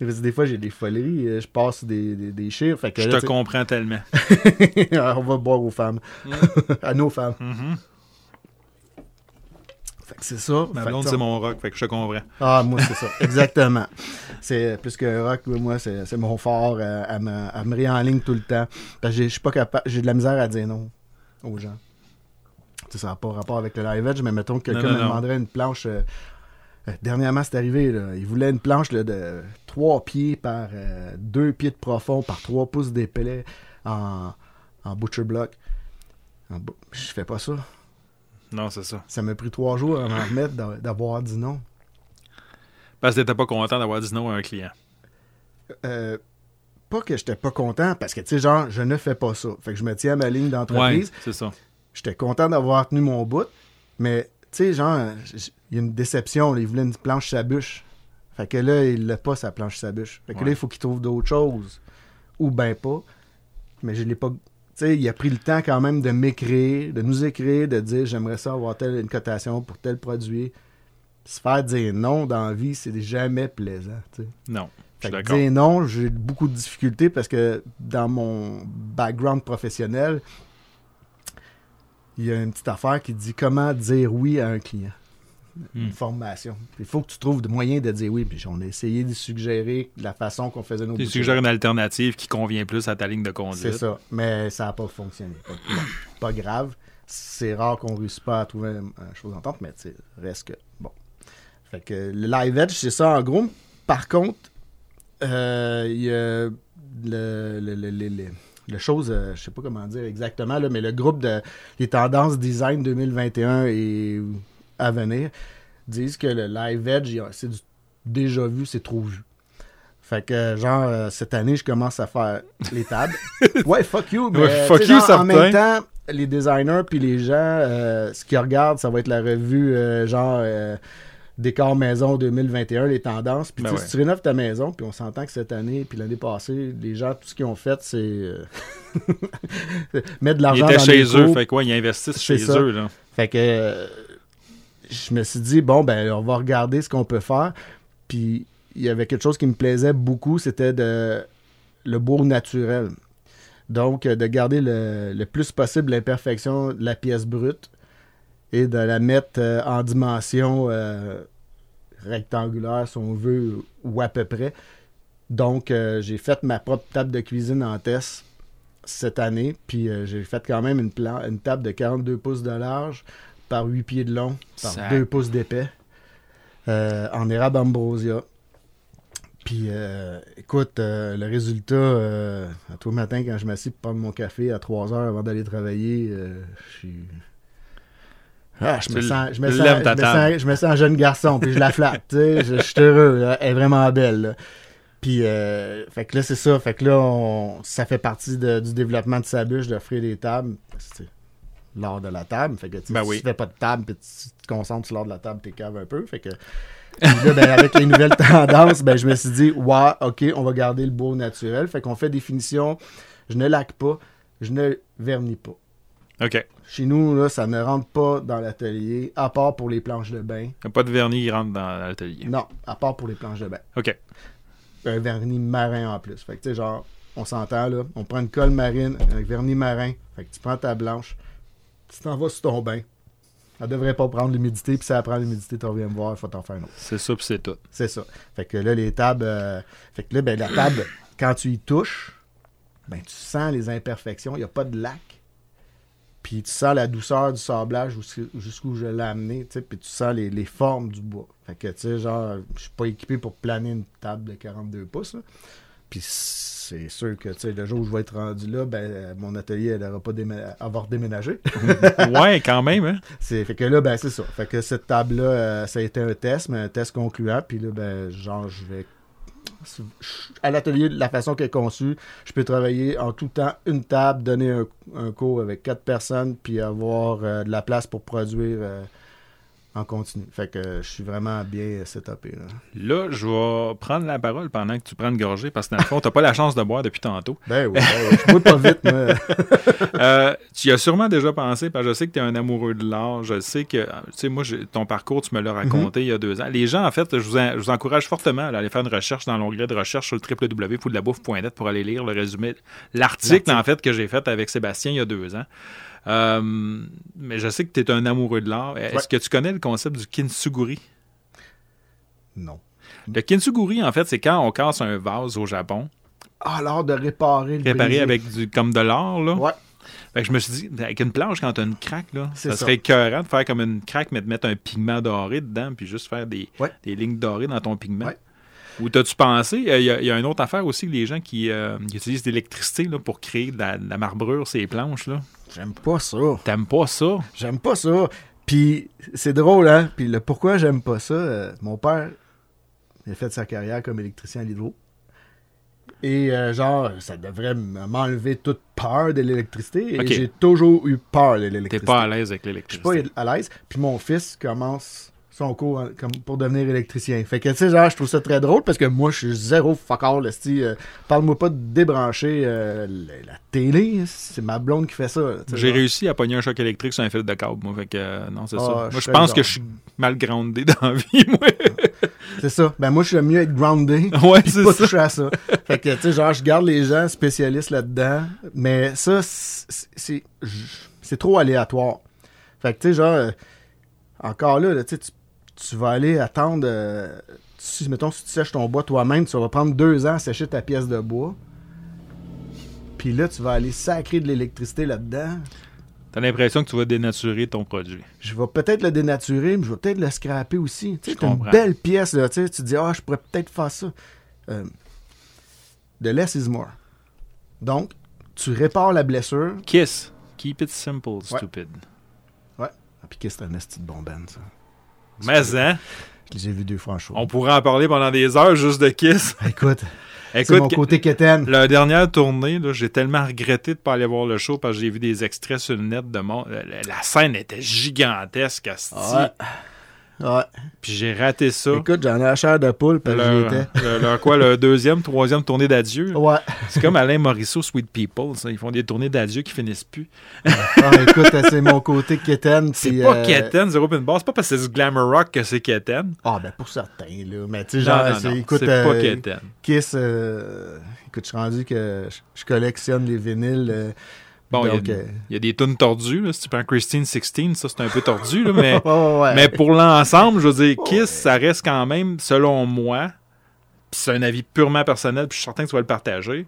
S3: <laughs> des fois, j'ai des folies, euh, je passe des, des, chiffres. je
S2: te comprends tellement. <laughs>
S3: on va boire aux femmes. Mm. <laughs> à nos femmes.
S2: Mm-hmm.
S3: c'est ça.
S2: Ma blonde, c'est mon rock, fait que je te comprends.
S3: Ah, moi, c'est ça. Exactement. C'est plus qu'un rock, moi, c'est mon fort. Euh, elle, me, me en ligne tout le temps. Parce que je suis pas capable. J'ai de la misère à dire non aux gens. ça n'a pas rapport avec le live edge, mais mettons que quelqu'un me demanderait une planche. Euh, dernièrement, c'est arrivé. Là. Il voulait une planche de 3 pieds par 2 euh, pieds de profond par 3 pouces d'épais en, en butcher block. Je fais pas ça.
S2: Non, c'est ça.
S3: Ça m'a pris 3 jours à m'en remettre d'avoir dit non.
S2: Parce que t'étais pas content d'avoir dit non à un client.
S3: Euh, pas que j'étais pas content, parce que, tu sais, genre, je ne fais pas ça. Fait que je me tiens à ma ligne d'entreprise.
S2: c'est ça.
S3: J'étais content d'avoir tenu mon bout, mais, tu sais, genre, il y a une déception. il voulait une planche bûche. Fait que là, il n'a pas sa planche bûche. Fait que là, il faut qu'il trouve d'autres choses. Ou ben pas. Mais je l'ai pas. Tu sais, il a pris le temps quand même de m'écrire, de nous écrire, de dire j'aimerais ça avoir telle une cotation pour tel produit. Se faire dire non dans la vie, c'est jamais plaisant.
S2: Non.
S3: Fait que dire non, j'ai beaucoup de difficultés parce que dans mon background professionnel, il y a une petite affaire qui dit comment dire oui à un client une hmm. formation. Il faut que tu trouves des moyens de dire oui. Puis on a essayé de suggérer la façon qu'on faisait nos
S2: Tu suggères une alternative qui convient plus à ta ligne de conduite.
S3: C'est ça. Mais ça n'a pas fonctionné. Pas, grave. C'est rare qu'on ne réussisse pas à trouver une chose entente, mais reste que. Bon. Fait que le live edge, c'est ça en gros. Par contre, euh, il y a le, le, le, le chose, euh, je sais pas comment dire exactement, là, mais le groupe de les tendances design 2021 est à venir disent que le live edge, c'est du déjà vu, c'est trop vu. Fait que, genre, euh, cette année, je commence à faire les tables. <laughs> ouais, fuck you. Mais,
S2: fuck you,
S3: En même temps, les designers puis les gens, euh, ce qu'ils regardent, ça va être la revue, euh, genre, Décor Maison 2021, les tendances. Puis ben si tu rénoves ta maison, puis on s'entend que cette année, puis l'année passée, les gens, tout ce qu'ils ont fait, c'est <laughs> mettre de l'argent dans
S2: Ils étaient chez eux, fait quoi, ils investissent chez eux. Là.
S3: Fait que je me suis dit, bon, ben, on va regarder ce qu'on peut faire. Puis il y avait quelque chose qui me plaisait beaucoup, c'était le beau naturel. Donc, de garder le, le plus possible l'imperfection de la pièce brute et de la mettre euh, en dimension euh, rectangulaire, si on veut, ou à peu près. Donc, euh, j'ai fait ma propre table de cuisine en test cette année, puis j'ai fait quand même une, plan- une table de 42 pouces de large par 8 pieds de long, par
S2: Sac.
S3: 2 pouces d'épais, euh, en érable ambrosia. Puis, euh, écoute, euh, le résultat, à tous les matins, quand je m'assieds pour prendre mon café à 3 heures avant d'aller travailler, je suis. Ah, je me sens, je me
S2: lèves
S3: sens,
S2: ta
S3: je me
S2: table.
S3: sens, je me sens jeune garçon, puis je la flatte, tu sais, je, je suis heureux, là. elle est vraiment belle. là. Puis, euh, fait que là, c'est ça, fait que là, on- ça fait partie de- du développement de sa bûche d'offrir des tables. L'art de la table, fait que tu sais,
S2: Ben
S3: si
S2: oui.
S3: tu fais pas de table, puis tu te concentres sur l'art de la table, t'es cave un peu, fait que... <laughs> Là, ben, avec les nouvelles <laughs> tendances, ben, je me suis dit, ouais, ok, on va garder le beau naturel. Fait qu'on fait des finitions, je ne laque pas, je ne vernis pas.
S2: OK.
S3: Chez nous, là, ça ne rentre pas dans l'atelier, à part pour les planches de bain.
S2: Pas de vernis qui rentre dans l'atelier.
S3: Non, à part pour les planches de bain.
S2: OK.
S3: Un vernis marin en plus. Fait que, tu sais, genre, on s'entend, là, on prend une colle marine avec vernis marin. Fait que tu prends ta blanche, tu t'en vas sur ton bain. Elle devrait pas prendre l'humidité, puis si elle prend l'humidité, tu reviens me voir, il faut t'en faire un autre.
S2: C'est ça, puis c'est tout.
S3: C'est ça. Fait que là, les tables. euh, Fait que là, ben, la table, quand tu y touches, ben, tu sens les imperfections. Il n'y a pas de lac. Puis tu sens la douceur du sablage jusqu'où jusqu'où je l'ai amené. tu sais, Puis tu sens les, les formes du bois. Fait que, tu sais, genre, je suis pas équipé pour planer une table de 42 pouces. là. Puis c'est sûr que, le jour où je vais être rendu là, ben, mon atelier, elle n'aura pas démé- avoir déménagé. <laughs>
S2: ouais, quand même, hein?
S3: C'est, fait que là, ben, c'est ça. Fait que cette table-là, euh, ça a été un test, mais un test concluant. Puis là, ben, genre, je vais. À l'atelier, de la façon qu'elle est conçue, je peux travailler en tout temps une table, donner un, un cours avec quatre personnes, puis avoir euh, de la place pour produire euh, en continu. Fait que euh, je suis vraiment bien setupé. Là.
S2: Là, je vais prendre la parole pendant que tu prends une gorgée, parce que dans le fond, t'as pas la chance de boire depuis tantôt. <laughs>
S3: Ben oui, ben oui. je bois pas vite, moi. <laughs>
S2: Euh, tu y as sûrement déjà pensé, parce que je sais que tu es un amoureux de l'art. Je sais que, tu sais, moi, ton parcours, tu me l'as raconté il y a deux ans. Les gens, en fait, je vous, en- je vous encourage fortement à aller faire une recherche dans l'onglet de recherche sur le www.foodlabouffe.net pour aller lire le résumé, l'article, en fait, que j'ai fait avec Sébastien il y a deux ans. Euh, mais je sais que tu es un amoureux de l'art. Est-ce
S3: Ouais.
S2: que tu connais le concept du kintsugi?
S3: Non.
S2: Le kintsugi, en fait, c'est quand on casse un vase au Japon,
S3: Ah, l'art de réparer le
S2: préparé
S3: brisé.
S2: avec du, comme de l'or, là.
S3: Ouais.
S2: Fait que je me suis dit, avec une planche, quand t'as une craque, là, ça,
S3: ça.
S2: serait écœurant de faire comme une craque, mais de mettre un pigment doré dedans, puis juste faire des,
S3: Ouais.
S2: des lignes dorées dans ton pigment.
S3: Ouais.
S2: Ou t'as-tu pensé, il y, a- y a une autre affaire aussi, les gens qui, euh, qui utilisent de l'électricité là, pour créer de la, de la marbrure, ces planches, là?
S3: J'aime pas ça.
S2: T'aimes pas ça?
S3: J'aime pas ça. Puis c'est drôle, hein? Puis le pourquoi j'aime pas ça, euh, mon père, il a fait sa carrière comme électricien à l'hydro. Et euh, genre, ça devrait m'enlever toute peur de l'électricité. Et j'ai toujours eu peur de
S2: T'es
S3: l'électricité.
S2: pas à l'aise avec
S3: Je suis
S2: l'électricité.
S3: pas à l'aise. Puis mon fils commence son cours en- comme pour devenir électricien. Fait que, tu sais, genre, je trouve ça très drôle parce que moi, je suis zéro fuck all. Euh, Parle-moi pas de débrancher euh, la, la télé. C'est ma blonde qui fait ça.
S2: J'ai réussi à pogner un choc électrique sur un fil de câble, moi. Fait que, euh, non, c'est
S3: Ah,
S2: ça.
S3: je
S2: Moi, je pense que je suis mal groundé <laughs> dans la vie, moi. <laughs>
S3: C'est ça. Ben moi, je suis mieux être groundé. <laughs>
S2: ouais, c'est
S3: pas
S2: ça.
S3: toucher à ça. fait que, tu sais, genre, je garde les gens spécialistes là-dedans. Mais ça, c'est- trop aléatoire. Fait que, tu sais, genre, euh, encore là, là, tu tu- vas aller attendre. euh, si, mettons, si tu sèches ton bois toi-même, tu vas prendre deux ans à sécher ta pièce de bois. Puis là, tu vas aller sacrer de l'électricité là-dedans.
S2: T'as l'impression que tu vas dénaturer ton produit.
S3: Je vais peut-être le dénaturer, mais je vais peut-être le scraper aussi. Tu sais, une belle pièce, là. Tu sais, tu te dis, ah, je pourrais peut-être faire ça. Euh, the less is more. Donc, tu répares la blessure.
S2: Kiss. Keep it simple, stupid.
S3: Ah, puis que c'est un esti de ça?
S2: Mais, hein,
S3: Je les ai vus deux fois en show.
S2: on pourrait en parler pendant des heures juste de Kiss. <laughs>
S3: Écoute, c'est
S2: Écoute,
S3: mon côté quétaine.
S2: la dernière tournée, j'ai tellement regretté de pas aller voir le show parce que j'ai vu des extraits sur le net de mon. La, la scène était gigantesque, asti.
S3: Ouais. Ouais.
S2: Puis j'ai raté ça.
S3: Écoute, j'en ai la chair de poule parce que j'y
S2: Leur,
S3: étais.
S2: leur- leur quoi, le deuxième, troisième tournée d'adieu.
S3: Ouais.
S2: C'est comme Alain Morisseau, Sweet People. ça. Ils font des tournées d'adieu qui finissent plus.
S3: Ah, écoute, c'est mon côté kitten. <laughs>
S2: C'est pas
S3: euh,
S2: Keten, Zero Pin Bar. C'est pas parce que c'est du glamour rock que c'est Keten.
S3: Ah, ben pour certains, là. Mais tu sais, genre,
S2: non,
S3: c'est-
S2: non,
S3: écoute,
S2: c'est pas
S3: euh,
S2: Keten.
S3: Kiss, euh, écoute, je suis rendu que je, je collectionne les vinyles.
S2: Bon, il y a-
S3: donc, euh,
S2: il y, a des tunes tordues. là. Si tu prends Christine 16, ça c'est un peu tordu, là, mais, <laughs>
S3: ouais,
S2: mais pour l'ensemble, je veux dire, Kiss, ça reste quand même, selon moi, c'est un avis purement personnel, puis je suis certain que tu vas le partager,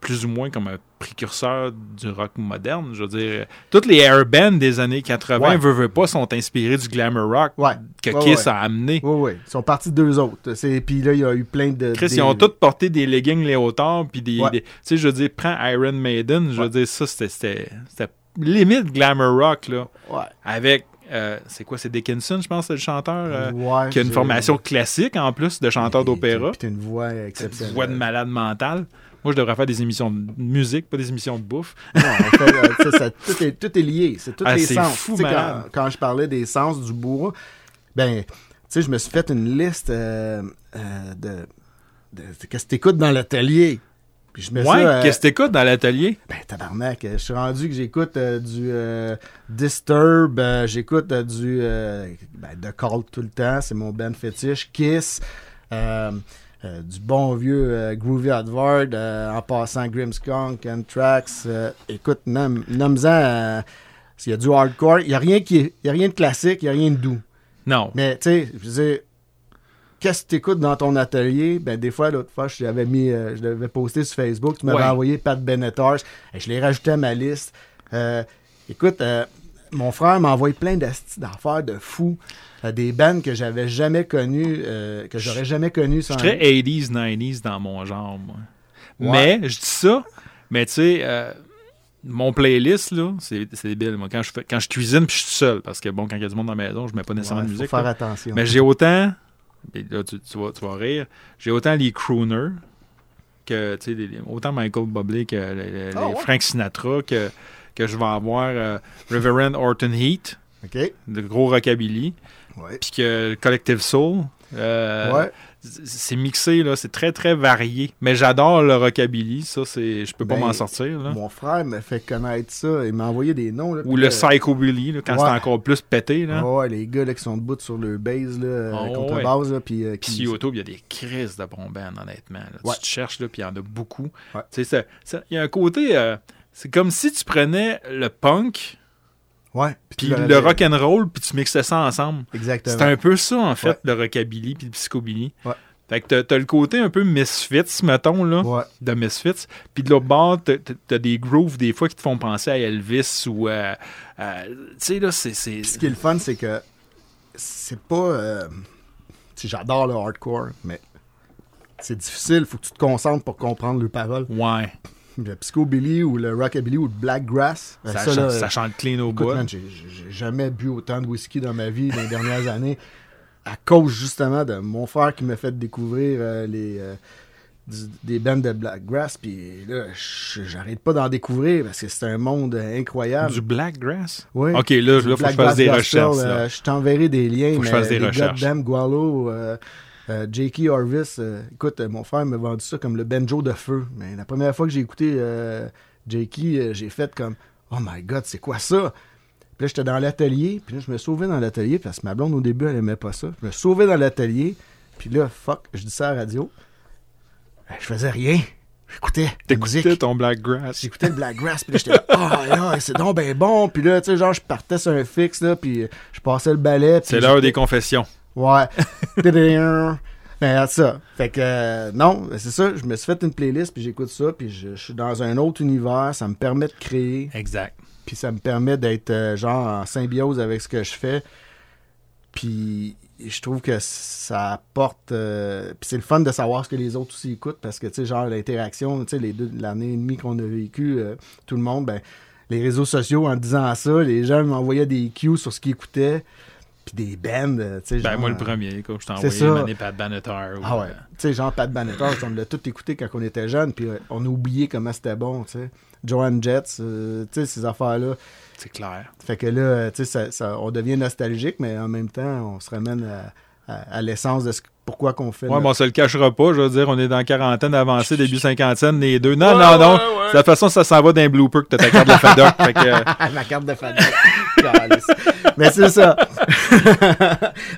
S2: plus ou moins comme un précurseur du rock moderne. Je veux dire, toutes les air bands des années 80,
S3: Ouais.
S2: veut, veut pas, sont inspirés du glamour rock
S3: Ouais.
S2: que
S3: Ouais,
S2: Kiss a amené.
S3: Oui, oui. Ils sont partis deux autres. C'est- Puis là, il y a eu plein de.
S2: Chris,
S3: des-
S2: ils ont tous porté des leggings léotards, puis des, des- Tu sais, je veux dire, prends Iron Maiden, je veux dire, ça, c'était- limite glamour rock, là.
S3: Ouais.
S2: Avec, euh, c'est quoi, c'est Dickinson, je pense, c'est le chanteur, euh,
S3: Ouais,
S2: qui a une formation classique, en plus, de chanteur d'opéra.
S3: Puis une voix
S2: Une
S3: exceptionnelle.
S2: voix de malade mentale. Moi, je devrais faire des émissions de musique, pas des émissions de bouffe.
S3: Non, en fait, euh, ça, ça- tout, est, tout est lié. C'est tous
S2: Ah,
S3: les
S2: c'est
S3: sens.
S2: fou,
S3: quand, je parlais des sens du bourreau, ben, tu sais, je me suis fait une liste euh, euh, de, de, de qu'est-ce que t'écoutes dans l'atelier.
S2: Ouais,
S3: euh,
S2: qu'est-ce que t'écoutes dans l'atelier?
S3: Ben, tabarnak, je suis rendu que j'écoute euh, du euh, Disturb, j'écoute du ben, The Cult tout le temps, c'est mon band fétiche, Kiss, euh, du bon vieux euh, Groovy Advard, euh, en passant Grimmskunk, Anthrax, écoute, nomme- nomme-en, s'il y a du hardcore, il n'y a, rien qui est- il y a rien de classique, il n'y a rien de doux.
S2: Non.
S3: Mais, tu sais, je veux qu'est-ce que tu écoutes dans ton atelier? Ben, des fois, l'autre fois, je l'avais mis, je l'avais posté sur Facebook, tu m'avais
S2: Ouais.
S3: envoyé Pat Benettars, et je l'ai rajouté à ma liste. Écoute, mon frère m'a envoyé plein d'affaires de fous, des bands que j'avais jamais connues, euh, que j'aurais jamais connues
S2: Je
S3: sans
S2: suis très
S3: lui.
S2: 80s, 90s dans mon genre, moi.
S3: Ouais.
S2: Mais, je dis ça, mais tu sais, euh, mon playlist, là, c'est débile. Moi, quand je, fais, quand je cuisine puis je suis seul, parce que bon, quand il y a du monde dans la maison, je mets pas nécessairement
S3: Ouais,
S2: de
S3: faut
S2: musique.
S3: faire
S2: là.
S3: attention.
S2: Mais j'ai autant, et là, tu, tu vas, tu vas rire, j'ai autant les crooners que, tu sais, autant Michael Bublé que les,
S3: ouais?
S2: Frank Sinatra que, que je vais avoir euh, Reverend Orton Heat,
S3: OK?
S2: de gros rockabilly. Puis que Collective Soul. euh,
S3: ouais.
S2: c'est mixé, là, c'est très très varié. Mais j'adore le rockabilly, ça, c'est. Je peux pas
S3: Ben,
S2: m'en sortir. Là.
S3: Mon frère m'a fait connaître ça. Il m'a envoyé des noms. Là,
S2: Ou le psychobilly, là, quand
S3: Ouais.
S2: c'est encore plus pété. Là.
S3: Ah ouais, les gars là, qui sont debout sur le base, là, euh,
S2: Ah
S3: contre
S2: ouais.
S3: puis euh,
S2: Puis
S3: qui...
S2: sur YouTube, il y a des crises de bon band, honnêtement. Tu te cherches, là, puis il y en a beaucoup. Il y a un côté. euh, c'est comme si tu prenais le punk,
S3: Ouais.
S2: puis le
S3: l'aurais-
S2: rock'n'roll, puis tu mixais ça ensemble.
S3: Exactement.
S2: C'est un peu ça, en fait,
S3: Ouais.
S2: le rockabilly puis le psychobilly.
S3: Ouais.
S2: Fait que t'as- le côté un peu misfits, mettons, là.
S3: Ouais.
S2: de Misfits. Puis de l'autre bord, t'as- des grooves des fois qui te font penser à Elvis ou à. à- tu sais, là, c'est.
S3: ce qui est le fun, c'est que c'est pas. euh, J'adore le hardcore, mais c'est difficile. faut que tu te concentres pour comprendre les paroles.
S2: Ouais.
S3: Le psychobilly ou le rockabilly ou le blackgrass. euh,
S2: Ça,
S3: ça,
S2: chante,
S3: là,
S2: ça chante clean au bout.
S3: j'ai jamais bu autant de whisky dans ma vie dans les dernières années à cause justement de mon frère qui m'a fait découvrir euh, les. euh, du- des bandes de Blackgrass, puis là, j'arrête pas d'en découvrir parce que c'est un monde incroyable.
S2: Du Blackgrass?
S3: Oui.
S2: Ok, là, là faut que je fasse des recherches. là.
S3: euh, je t'enverrai des liens.
S2: Faut que je
S3: mais
S2: fasse des recherches.
S3: Goddamn Gualo, euh, euh, J.K. Harvis. euh, écoute, mon frère m'a vendu ça comme le banjo de feu. Mais la première fois que j'ai écouté euh, J.K., euh, j'ai fait comme Oh my god, c'est quoi ça? Puis là, j'étais dans l'atelier, puis là, je me sauvais dans l'atelier, parce que ma blonde, au début, elle aimait pas ça. Je me sauvais dans l'atelier, puis là, fuck, je dis ça à la radio. Ben, Je faisais rien. J'écoutais.
S2: T'écoutais ton Blackgrass.
S3: J'écoutais le Blackgrass, puis là, j'étais là, <laughs> là, c'est donc ben bon. Puis là, tu sais, genre, je partais sur un fixe, là, puis je passais le puis
S2: C'est l'heure des confessions.
S3: Ouais. <laughs> Ben, ça. Fait que, euh, non, ben, c'est ça. Je me suis fait une playlist, puis j'écoute ça, puis je, je suis dans un autre univers. Ça me permet de créer,
S2: Exact.
S3: puis ça me permet d'être, euh, genre, en symbiose avec ce que je fais. Puis je trouve que ça apporte. euh, puis c'est le fun de savoir ce que les autres aussi écoutent parce que, tu sais, genre, l'interaction, tu sais, les deux- l'année et demie qu'on a vécu, euh, tout le monde, ben, les réseaux sociaux, en disant ça, les gens m'envoyaient des cues sur ce qu'ils écoutaient, puis des bands, euh, tu sais,
S2: Ben,
S3: genre,
S2: moi, le
S3: euh,
S2: premier, quand je t'ai
S3: c'est
S2: envoyé
S3: ça.
S2: Mané Pat Banneter. ou,
S3: Ah ouais.
S2: euh,
S3: Tu sais, genre Pat Benatar, on l'a tout écouté quand on était jeune, puis on a oublié comment c'était bon, tu sais. Joanne Jets, euh, tu sais, ces affaires-là.
S2: C'est clair.
S3: Fait que là, tu sais, ça- ça- on devient nostalgique, mais en même temps, on se ramène à, à- à l'essence de ce, pourquoi qu'on fait.
S2: Ouais, mais on se le cachera pas. Je veux dire, on est dans quarantaine avancée, <laughs> début cinquantaine, les deux. Non,
S3: Ouais,
S2: non, non.
S3: ouais, ouais.
S2: De toute façon, ça s'en va d'un blooper que t'as ta carte de FADOC. fait que, <laughs>
S3: Ma carte de famille. <laughs> Mais c'est ça. <laughs>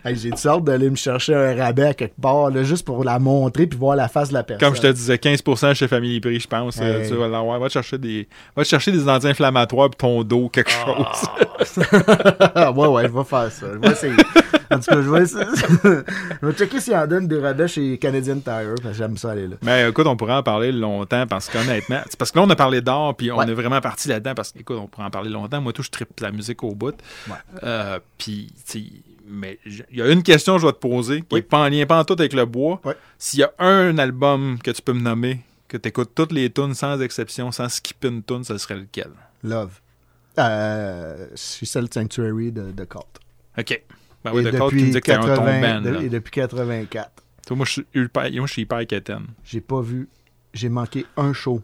S3: Hey, J'ai de sorte d'aller me chercher un rabais à quelque part, là, juste pour la montrer puis voir la face de la personne.
S2: comme je te disais, 15% chez Family Prix, je pense. euh,
S3: Hey.
S2: tu vas l'avoir. Va te chercher des, va te chercher des anti-inflammatoires puis ton dos, quelque chose.
S3: Ah, <laughs> ouais, ouais, je vais faire ça. Je vais essayer. En tout cas, je vais essayer. je vais checker s'il en donne des rabais chez Canadian Tire, parce que j'aime ça aller là.
S2: Mais écoute, on pourrait en parler longtemps parce qu'honnêtement, c'est parce que là, on a parlé d'art, puis on
S3: Ouais.
S2: est vraiment parti là-dedans parce qu'écoute, on pourrait en parler longtemps. Moi, tout, je tripe la musique au bout.
S3: Ouais.
S2: Euh, puis, mais il y a une question que je vais te poser qui
S3: Oui.
S2: n'est pas en lien pas en tout avec le bois.
S3: Ouais.
S2: S'il y a un album que tu peux me nommer, que tu écoutes toutes les tunes sans exception, sans skipper une tune, ce serait lequel?
S3: Love. Euh, je suis seul Sanctuary de, de Cult.
S2: OK. Ben oui,
S3: et,
S2: de Cult, tu me
S3: depuis
S2: dis que t'es un ton
S3: 80
S2: band.
S3: de- et depuis 84.
S2: Toi, moi, je suis hyper, moi, je suis hyper quétaine.
S3: J'ai pas vu. J'ai manqué un show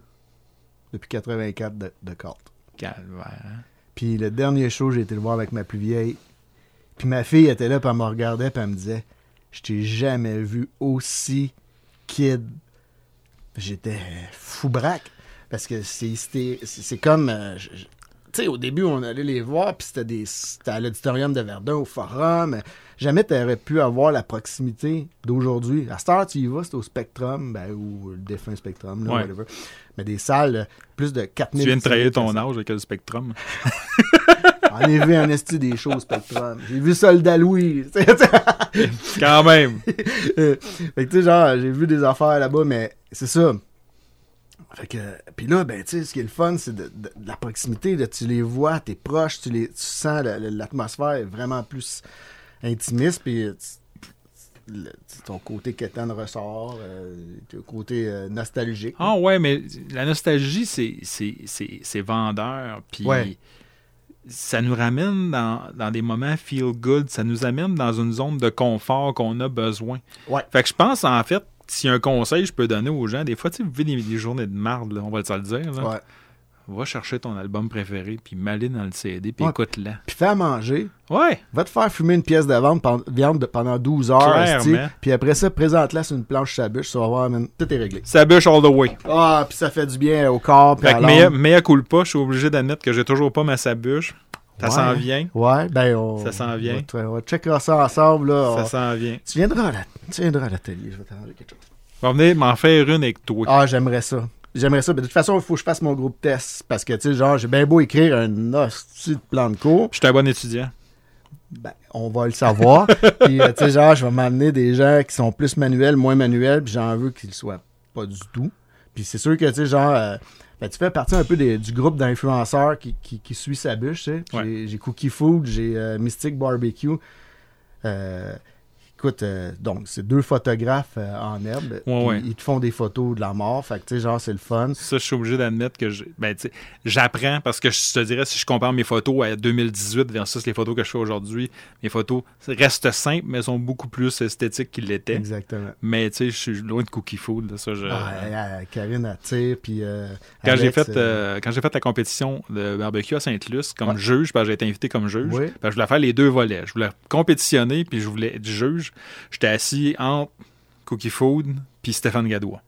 S3: depuis 84 de, de Cult.
S2: Calvaire. hein?
S3: Puis le dernier show, j'ai été le voir avec ma plus vieille. Puis ma fille était là, puis elle me regardait, puis elle me disait Je t'ai jamais vu aussi kid. J'étais fou braque. Parce que c'est comme. euh, tu sais, au début, on allait les voir, puis c'était à l'auditorium de Verdun, au forum. Jamais tu aurais pu avoir la proximité d'aujourd'hui. À Star, tu y vas, c'est au Spectrum, ben, ou le défunt Spectrum, là,
S2: Ouais.
S3: whatever. Mais des salles, euh, plus de 4000
S2: Tu viens de trahir ton âge avec le Spectrum? <laughs>
S3: J'en ai vu un esti des shows Spectrum. J'ai vu Soldat Louis. <laughs>
S2: Quand même. <laughs>
S3: fait que tu sais, genre, j'ai vu des affaires là-bas, mais c'est ça. Fait que, puis là, ben, tu sais, ce qui est le fun, c'est de, de- de la proximité. Là, tu les vois, t'es proche, tu, les, tu sens la- la- l'atmosphère est vraiment plus intimiste, puis le- ton côté quétaine ressort, euh, ton côté euh, nostalgique.
S2: Ah ouais, mais la nostalgie, c'est, c'est, c'est, c'est vendeur. Puis
S3: Ouais.
S2: ça nous ramène dans, dans des moments feel good. Ça nous amène dans une zone de confort qu'on a besoin.
S3: Ouais.
S2: Fait que je pense, en fait, si un conseil je peux donner aux gens, des fois, tu sais, vous vivez des, des journées de marde, là, on va le dire. là.
S3: Ouais.
S2: Va chercher ton album préféré, puis m'aller dans le CD, puis
S3: Ouais.
S2: écoute-la.
S3: Puis fais à manger.
S2: Ouais.
S3: Va te faire fumer une pièce de viande, pen- viande de- pendant 12 heures. Puis après ça, présente-la sur une planche sa bûche. Ça va voir, man, tout est réglé.
S2: Ça bûche all the way.
S3: Ah, puis ça fait du bien au corps. Puis
S2: Fait
S3: à
S2: que
S3: l'âme.
S2: mea culpa, je suis obligé d'admettre que j'ai toujours pas ma sabuche. Ça
S3: Ouais.
S2: s'en vient.
S3: Ouais, ben on.
S2: Ça s'en vient.
S3: On, va- on checkera ça ensemble. Là.
S2: Ça
S3: On-
S2: s'en vient.
S3: Tu viendras à la- tu viendras à l'atelier. Je vais t'arranger quelque chose.
S2: On va venir m'en faire une avec toi.
S3: Ah, j'aimerais ça. J'aimerais ça. Mais de toute façon, il faut que je fasse mon groupe test. Parce que, tu sais, genre, j'ai bien beau écrire un hostie de plan de cours.
S2: Je suis un bon étudiant.
S3: Ben, on va le savoir. <laughs> puis, euh, tu sais, genre, je vais m'amener des gens qui sont plus manuels, moins manuels, puis j'en veux qu'ils soient pas du tout. Puis c'est sûr que, tu sais, genre, euh, ben, tu fais partie un peu des- du groupe d'influenceurs qui, qui, qui suit sa bûche, tu sais. Puis
S2: Ouais.
S3: J'ai Cookie Food, j'ai euh, Mystic Barbecue. Euh, écoute, euh, donc, c'est deux photographes euh, en herbe.
S2: ouais.
S3: Ils te font des photos de la mort. Fait que, tu sais, genre, c'est le fun.
S2: Ça, je suis obligé d'admettre que ben, j'apprends parce que je te dirais, si je compare mes photos à 2018 versus les photos que je fais aujourd'hui, mes photos restent simples, mais sont beaucoup plus esthétiques qu'ils l'étaient.
S3: Exactement.
S2: Mais tu sais, je suis loin de cookie food. là, ça, je-
S3: Ah, euh, Karine, elle tire, puis... euh,
S2: quand j'ai fait,
S3: euh,
S2: quand j'ai fait la compétition de barbecue à Sainte-Luce comme
S3: Ouais.
S2: juge, parce que j'ai été invité comme juge,
S3: Oui.
S2: ben, je voulais faire les deux volets. Je voulais compétitionner, puis je voulais être juge. J'étais assis entre Cookie Food puis Stéphane Gadois.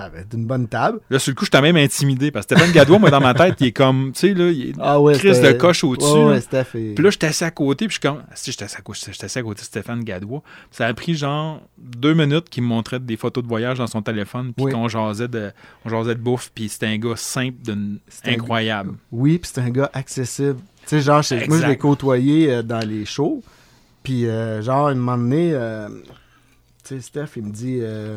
S3: Ah, ben, d'une bonne table.
S2: Là, sur le coup, j'étais même intimidé parce que Stéphane Gadois, moi, dans ma tête, il est comme, tu sais, là, il est
S3: Ah ouais,
S2: crise
S3: c'était-
S2: de coche au-dessus.
S3: Ouais, ouais,
S2: Puis là, j'étais assis à côté, puis je suis comme, Ah, si j'étais assis à côté, j'étais assis à côté de Stéphane Gadois. Ça a pris genre deux minutes qu'il me montrait des photos de voyage dans son téléphone, puis
S3: Oui.
S2: qu'on jasait de, on jasait de bouffe, puis c'était un gars simple,
S3: C'était un-
S2: incroyable.
S3: Oui, puis c'est un gars accessible. Tu sais, genre, moi, je l'ai côtoyé euh, dans les shows. Puis, euh, genre, un moment donné, euh, tu sais, Steph, il me dit, euh,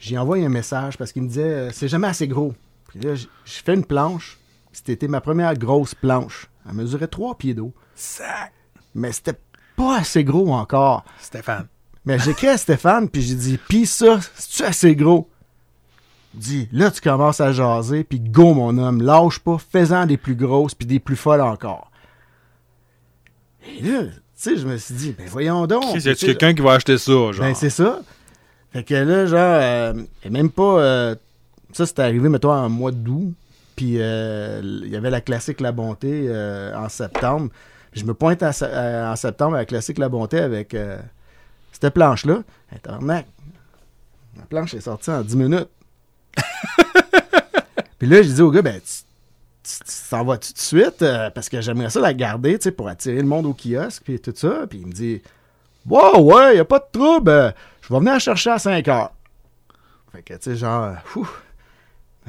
S3: j'ai envoyé un message parce qu'il me disait, euh, c'est jamais assez gros. Puis là, je fais une planche. C'était ma première grosse planche. Elle mesurait trois pieds d'eau.
S2: Sac!
S3: Mais c'était pas assez gros encore.
S2: Stéphane.
S3: Mais j'écris à Stéphane, puis j'ai dit, pis ça, c'est-tu assez gros? Il dit, là, tu commences à jaser, puis go, mon homme, lâche pas, fais-en des plus grosses, puis des plus folles encore. Et là, sais, je me suis dit, ben voyons donc.
S2: Chris, y a quelqu'un qui va acheter ça, genre?
S3: Ben, c'est ça. Fait que là, genre, euh, et même pas. euh, ça, c'était arrivé, mettons, en mois d'août. Puis euh, il y avait la classique La Bonté en septembre. Je me pointe à en septembre à la classique La Bonté avec cette planche-là. Tabarnak, La planche est sortie en 10 minutes. <laughs> Puis là, je dis au gars, ben, tu t'en vas tout de suite? Euh, parce que j'aimerais ça la garder, tu sais, pour attirer le monde au kiosque, puis tout ça. Puis il me dit, wow, ouais, y a pas de trouble, euh, je vais venir la chercher à 5 heures. Fait que, tu sais, genre, ouf,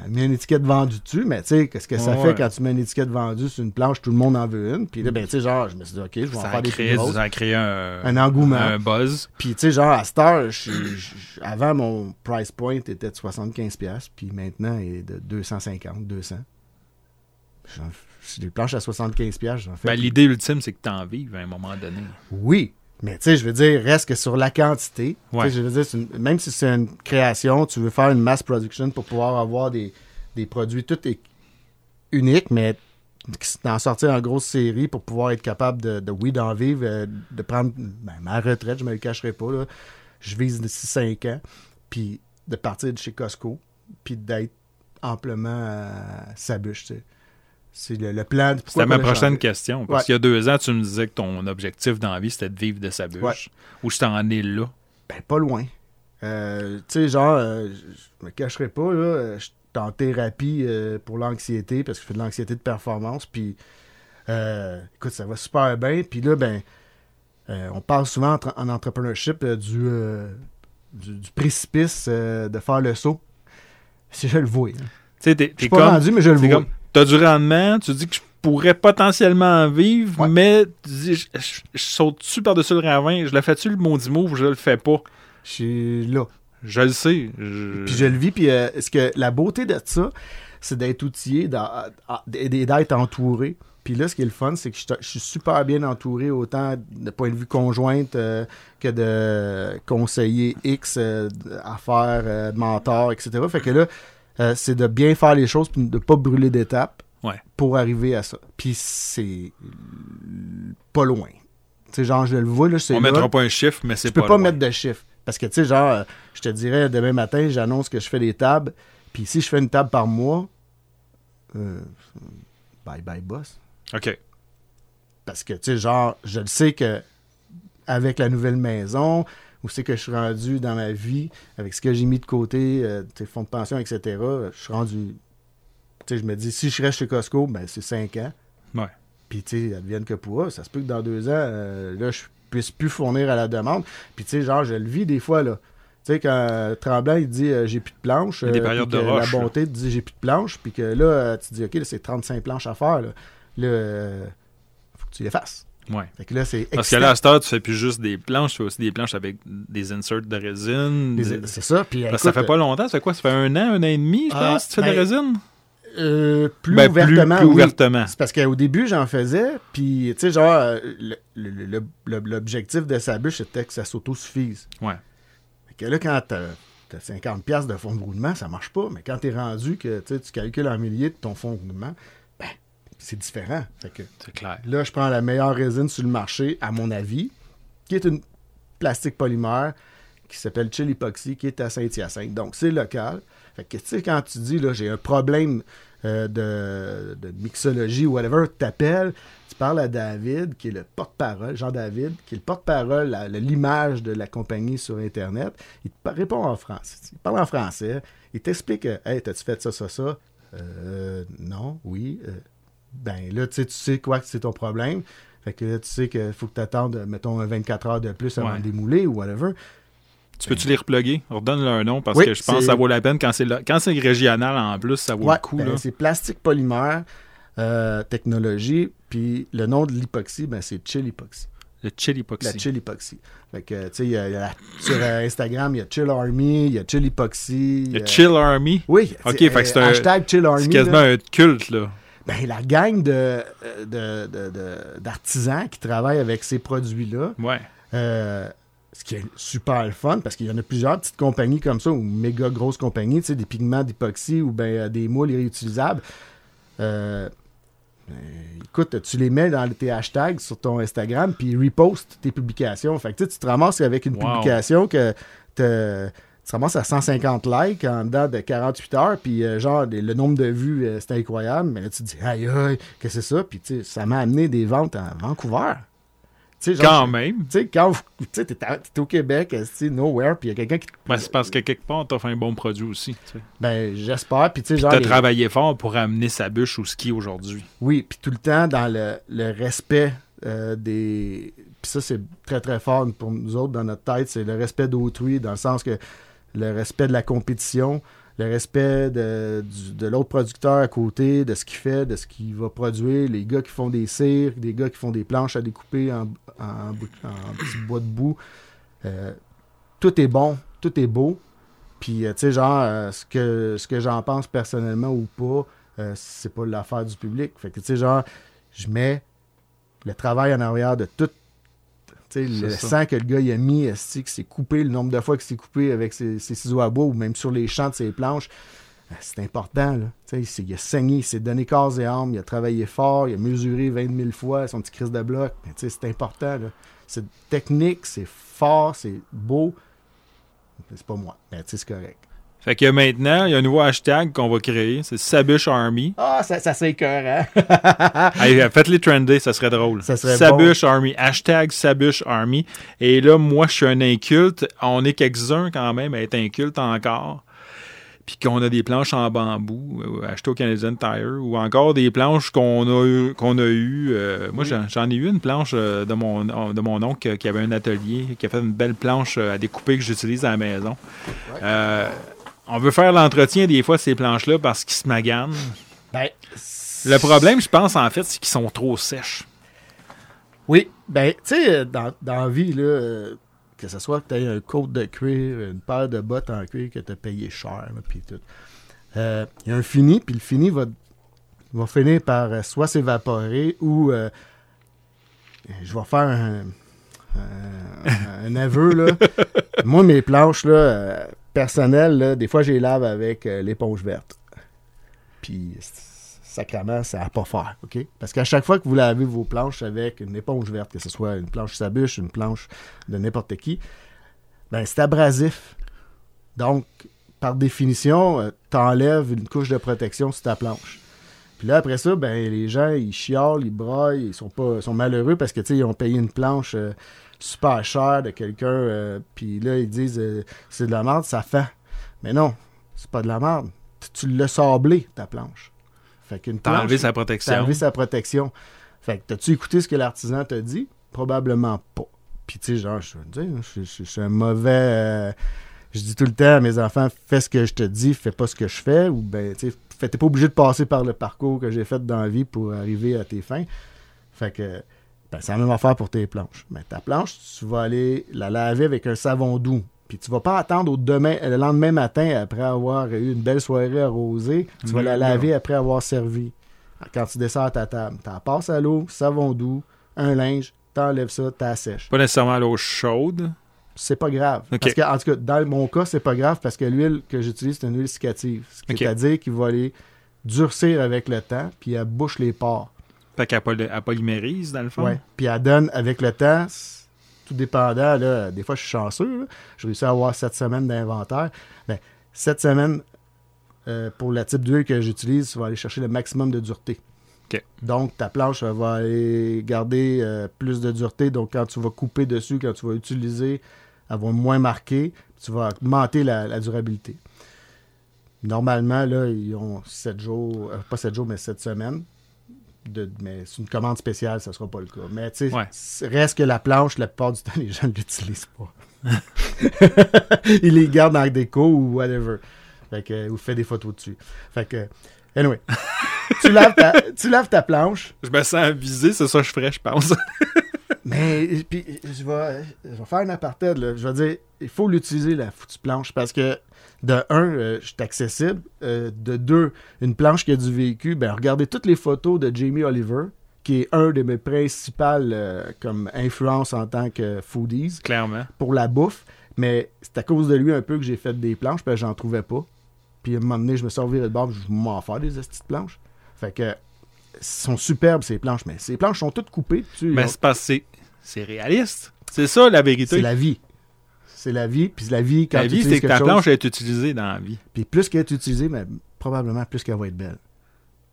S3: mis une étiquette vendue dessus, mais tu sais, qu'est-ce que ça
S2: Ouais,
S3: fait
S2: ouais.
S3: quand tu mets une étiquette vendue sur une planche, tout le monde en veut une. Puis là, ben, tu sais, genre, je me suis dit, ok, je vais en
S2: Ça
S3: faire
S2: a,
S3: des
S2: créé,
S3: plus grosses.
S2: ça a créé un,
S3: Un engouement.
S2: un buzz.
S3: Puis, tu sais, genre, à cette heure, je suis- je- avant, mon price point était de 75$, puis maintenant, il est de 250, 200. Des planches à 75$, j'en fais.
S2: Ben, L'idée ultime, c'est que tu en vives à un moment donné.
S3: Oui, mais tu sais, je veux dire, reste que sur la quantité. Tu sais,
S2: Ouais.
S3: Je veux dire, c'est une- même si c'est une création, tu veux faire une mass production pour pouvoir avoir des, des produits tout est uniques, mais d'en sortir en grosse série pour pouvoir être capable de, de oui, d'en vivre, euh, de prendre ben, ma retraite, je me le cacherai pas. Là. Je vise d'ici 5 ans, puis de partir de chez Costco, puis d'être amplement à sa bûche. tu sais. C'est le, le plan.
S2: C'était ma prochaine question. Parce
S3: Ouais.
S2: qu'il y a deux ans, tu me disais que ton objectif dans la vie, c'était de vivre de sa bûche.
S3: Ouais.
S2: Ou je t'en ai là.
S3: Ben, pas loin. Euh, tu sais, genre, euh, je me cacherai pas, là, euh, je suis en thérapie euh, pour l'anxiété, parce que je fais de l'anxiété de performance, puis écoute, ça va super bien, puis là, ben, on parle souvent en, en entrepreneurship du, du, du précipice de faire le saut. Si <laughs> je le vois. hein.
S2: Tu sais, t'es
S3: Je suis pas
S2: comme.
S3: rendu, mais je le vois.
S2: comme T'as du rendement, tu dis que je pourrais potentiellement en vivre,
S3: Ouais.
S2: mais tu dis, je, je- je saute-tu par-dessus le ravin, je le fais-tu le maudit move, je le fais pas?
S3: Je suis là.
S2: Je le sais. je-
S3: Puis je le vis, puis euh, ce que la beauté de ça, c'est d'être outillé, d'être entouré. Puis là, ce qui est le fun, c'est que je, je suis super bien entouré, autant de point de vue conjointe euh, que de conseiller X, euh, affaires, mentor, etc. Fait que là, euh, c'est de bien faire les choses, puis de ne pas brûler d'étapes
S2: Ouais.
S3: pour arriver à ça. Puis c'est pas loin. Tu sais, genre, je le vois, là, c'est
S2: On
S3: là.
S2: mettra pas un chiffre, mais c'est
S3: Tu peux
S2: pas.
S3: pas
S2: loin.
S3: mettre de chiffres. Parce que, tu sais, genre, euh, je te dirais, demain matin, j'annonce que je fais des tables. Puis si je fais une table par mois, euh, bye bye boss.
S2: OK.
S3: Parce que, tu sais, genre, je le sais que avec la nouvelle maison, où c'est que je suis rendu dans ma vie, avec ce que j'ai mis de côté, euh, tes fonds de pension, etc., je suis rendu. Tu sais, je me dis, si je reste chez Costco, ben c'est 5 ans.
S2: Ouais.
S3: Puis, tu sais, advienne que pourra. Ça se peut que dans deux ans, euh, là, je puisse plus fournir à la demande. Puis, tu sais, genre, je le vis des fois, là. Tu sais, quand euh, Tremblant, il dit euh, j'ai plus de planches.
S2: Il y a des
S3: euh,
S2: périodes de rush,
S3: La bonté te dit j'ai plus de planches. Puis que là, euh, tu dis, OK, là, c'est 35 planches à faire. Là, là euh, faut que tu les fasses.
S2: Ouais.
S3: Fait que là, c'est
S2: Parce que là, à cette heure, tu fais plus juste des planches, tu fais aussi des planches avec des inserts de résine. Des-
S3: C'est ça. Puis,
S2: Parce que ça fait pas longtemps, ça fait quoi? Ça fait un an, un an et demi, je
S3: Ah,
S2: pense, tu fais de
S3: ben,
S2: la résine?
S3: euh, plus
S2: Ben, plus-
S3: ouvertement.
S2: plus
S3: oui.
S2: ouvertement.
S3: C'est parce qu'au début, j'en faisais, puis, tu sais, genre, euh, l'objectif de sa bûche, c'était que ça s'autosuffise.
S2: Ouais.
S3: Fait que là, quand t'as as 50$ piastres de fonds de roulement, ça marche pas. Mais quand t'es rendu que tu calcules en milliers de ton fonds de roulement, c'est différent. Fait que
S2: C'est clair.
S3: là, je prends la meilleure résine sur le marché, à mon avis, qui est une plastique polymère qui s'appelle Chill Epoxy, qui est à Saint-Hyacinthe. Donc, c'est local. Fait que, tu sais, quand tu dis, là, j'ai un problème euh, de, de mixologie ou whatever, tu t'appelles, tu parles à David, qui est le porte-parole, Jean-David, qui est le porte-parole, la- l'image de la compagnie sur Internet. Il te répond en français. Il parle en français. Il t'explique, hey, t'as-tu fait ça, ça, ça? Euh, non, oui. euh, ben là, tu sais, tu sais quoi que c'est ton problème. Fait que là, tu sais qu'il faut que tu attendes, mettons, 24 heures de plus avant
S2: Ouais.
S3: de démouler ou whatever.
S2: Tu peux-tu les reploguer? Redonne-leur un nom parce
S3: Oui,
S2: que je pense que ça vaut la peine. Quand c'est lo- quand c'est régional en plus, ça vaut
S3: Ouais,
S2: le coup.
S3: ben,
S2: là.
S3: c'est plastique polymère, euh, technologie, puis le nom de l'hypoxie, ben, c'est Chill Epoxy.
S2: Le chill
S3: La
S2: epoxy.
S3: Chill Epoxy. Fait que, tu sais, y a- y a la- sur euh, Instagram, il y a Chill Army, il y a Chill Epoxy.
S2: Le
S3: euh,
S2: chill army?
S3: Oui,
S2: Ok, fait que c'est un-
S3: hashtag Chill Army.
S2: C'est quasiment
S3: là.
S2: un culte, là.
S3: Ben, la gang de, euh, de- d'artisans qui travaillent avec ces produits-là,
S2: Ouais.
S3: Euh, ce qui est super le fun, parce qu'il y en a plusieurs petites compagnies comme ça, ou méga grosses compagnies, tu sais, des pigments d'époxy ou ben, euh, des moules réutilisables. Euh, euh, écoute, tu les mets dans tes hashtags sur ton Instagram, puis ils repostent tes publications. Fait que tu te ramasses avec une
S2: Wow.
S3: publication que tu tu ramasses à 150 likes en dedans de 48 heures, puis euh, genre, le nombre de vues, euh, c'était incroyable. Mais là, tu te dis, aïe, aïe, que c'est ça? Puis, tu sais, ça m'a amené des ventes à Vancouver. Genre,
S2: Quand même.
S3: tu sais, quand tu t'es au Québec, euh, tu nowhere, puis il y a quelqu'un qui. te-
S2: Ben, c'est parce que quelque part, t'as fait un bon produit aussi.
S3: Ben, j'espère, puis tu sais, genre.
S2: T'as
S3: les-
S2: travaillé fort pour amener sa bûche au ski aujourd'hui.
S3: Oui, puis tout le temps dans le, le respect euh, des. Puis ça, c'est très très fort pour nous autres dans notre tête, c'est le respect d'autrui, dans le sens que le respect de la compétition, le respect de, l'autre producteur à côté, de ce qu'il fait, de ce qu'il va produire, les gars qui font des cires, des gars qui font des planches à découper en, en, bois de boue. Euh, tout est bon, tout est beau. Puis, euh, tu sais, genre, euh, ce que, ce que j'en pense personnellement ou pas, c'est pas l'affaire du public. Fait que, tu sais, genre, je mets le travail en arrière de tout. Le
S2: ça.
S3: sang que le gars il a mis, esti, que c'est coupé, le nombre de fois que c'est coupé avec ses, ses ciseaux à bois ou même sur les champs de ses planches, euh, c'est important. Là. Il a saigné, il s'est donné corps et âme, il a travaillé fort, il a mesuré 20 000 fois son petit crise de bloc. C'est important. C'est technique, c'est fort, c'est beau. C'est pas moi. Mais c'est correct.
S2: Fait que maintenant, il y a un nouveau hashtag qu'on va créer. C'est Sabuche Army.
S3: Ah, ça, ça c'est écœurant. <laughs>
S2: Euh, Faites-les trender, ça serait drôle.
S3: Ça serait
S2: Sabuche Army. Hashtag Sabuche Army. Et là, moi, je suis un inculte. On est quelques-uns quand même à être inculte encore. Puis qu'on a des planches en bambou euh, achetées au Canadian Tire ou encore des planches qu'on a eu. Qu'on a eu euh, moi, j'en- j'en ai eu une planche de mon, de mon oncle qui avait un atelier, qui a fait une belle planche à découper que j'utilise à la maison. Euh, on veut faire l'entretien des fois ces planches-là parce qu'ils se maganent.
S3: Ben,
S2: Le problème, je pense, en fait, c'est qu'ils sont trop sèches.
S3: Oui, ben, tu sais, dans, dans la vie, là, euh, que ce soit que tu aies un coat de cuir, une paire de bottes en cuir que tu as payé cher, puis tout. euh, Il y a un fini, puis le fini va, va finir par euh, soit s'évaporer ou euh, je vais faire un, un- un aveu, là. <laughs> Moi, mes planches, là, personnelles, là, des fois, les lave avec euh, l'éponge verte. Puis, sacrament, ça n'a pas faire, OK? Parce qu'à chaque fois que vous lavez vos planches avec une éponge verte, que ce soit une planche sabuche, une planche de n'importe qui, ben c'est abrasif. Donc, par définition, euh, t'enlèves une couche de protection sur ta planche. Puis là, après ça, ben les gens, ils chiolent, ils braillent, ils sont pas sont malheureux parce que, tu sais, ils ont payé une planche euh, super chère de quelqu'un, euh, puis là, ils disent euh, c'est de la merde, ça fait. Mais non, c'est pas de la merde. Tu- Tu l'as sablé, ta planche. Fait qu'une
S2: T'as enlevé sa
S3: T'as
S2: protection.
S3: enlevé sa protection. Fait que t'as-tu écouté ce que l'artisan t'a dit? Probablement pas. Puis tu sais, genre, je je, je- je suis un mauvais... euh, je dis tout le temps à mes enfants, fais ce que je te dis, fais pas ce que je fais. Ou ben, tu sais, t'es pas obligé de passer par le parcours que j'ai fait dans la vie pour arriver à tes fins. Fait que, ben, c'est la même affaire pour tes planches. Mais ta planche, tu vas aller la laver avec un savon doux. Puis tu vas pas attendre au demain, le lendemain matin, après avoir eu une belle soirée arrosée, tu vas la
S2: Non.
S3: laver après avoir servi. Quand tu descends à ta table, t'en passes à l'eau, savon doux, un linge, t'enlèves ça, t'assèches.
S2: Pas nécessairement à l'eau chaude.
S3: C'est pas grave. Parce que, en tout cas, dans mon cas, c'est pas grave parce que l'huile que j'utilise, c'est une huile cicative. C'est-à-dire qu'il va aller durcir avec le temps, puis elle bouche les pores.
S2: Fait qu'elle poly- elle polymérise, dans le fond.
S3: Ouais. Puis elle donne avec le temps, tout dépendant, là, des fois je suis chanceux, je réussis à avoir sept semaines d'inventaire. Ben, sept semaines euh, pour le type d'huile que j'utilise, tu vas aller chercher le maximum de dureté. Donc ta planche va aller garder euh, plus de dureté. Donc quand tu vas couper dessus, quand tu vas utiliser, elle va moins marquer, tu vas augmenter la, la durabilité. Normalement, là, ils ont 7 jours, euh, pas 7 jours, mais 7 semaines. De, mais c'est une commande spéciale, ça sera pas le cas. Mais tu sais,
S2: Ouais.
S3: reste que la planche, la plupart du temps, <laughs> les gens ne l'utilisent pas. <laughs> Ils les gardent dans la déco ou whatever. Fait que, ou fait des photos dessus. Fait que, anyway. <laughs> tu, laves ta, tu laves ta planche,
S2: Je me sens visé, c'est ça que je ferais, je pense.
S3: mais puis je vais, je vais faire un aparté. Là. Je vais dire, il faut l'utiliser, la foutue planche, parce que de un, euh, je suis accessible. Euh, de deux, une planche qui a du vécu. Ben, regardez toutes les photos de Jamie Oliver, qui est un de mes principales euh, comme influences en tant que foodies
S2: Clairement.
S3: pour la bouffe. Mais c'est à cause de lui un peu que j'ai fait des planches, parce que j'en trouvais pas. Puis à un moment donné, je me suis reviré de bord, je m'en faire des petites planches. Fait que, sont superbes ces planches, mais ces planches sont toutes coupées. Tu,
S2: Mais c'est parce que c'est réaliste. C'est ça, la vérité.
S3: c'est la vie. C'est la vie. Puis la vie, quand
S2: La
S3: tu
S2: vie, c'est que ta
S3: chose,
S2: planche est utilisée dans la vie.
S3: Puis plus qu'elle est utilisée, mais probablement plus qu'elle va être belle.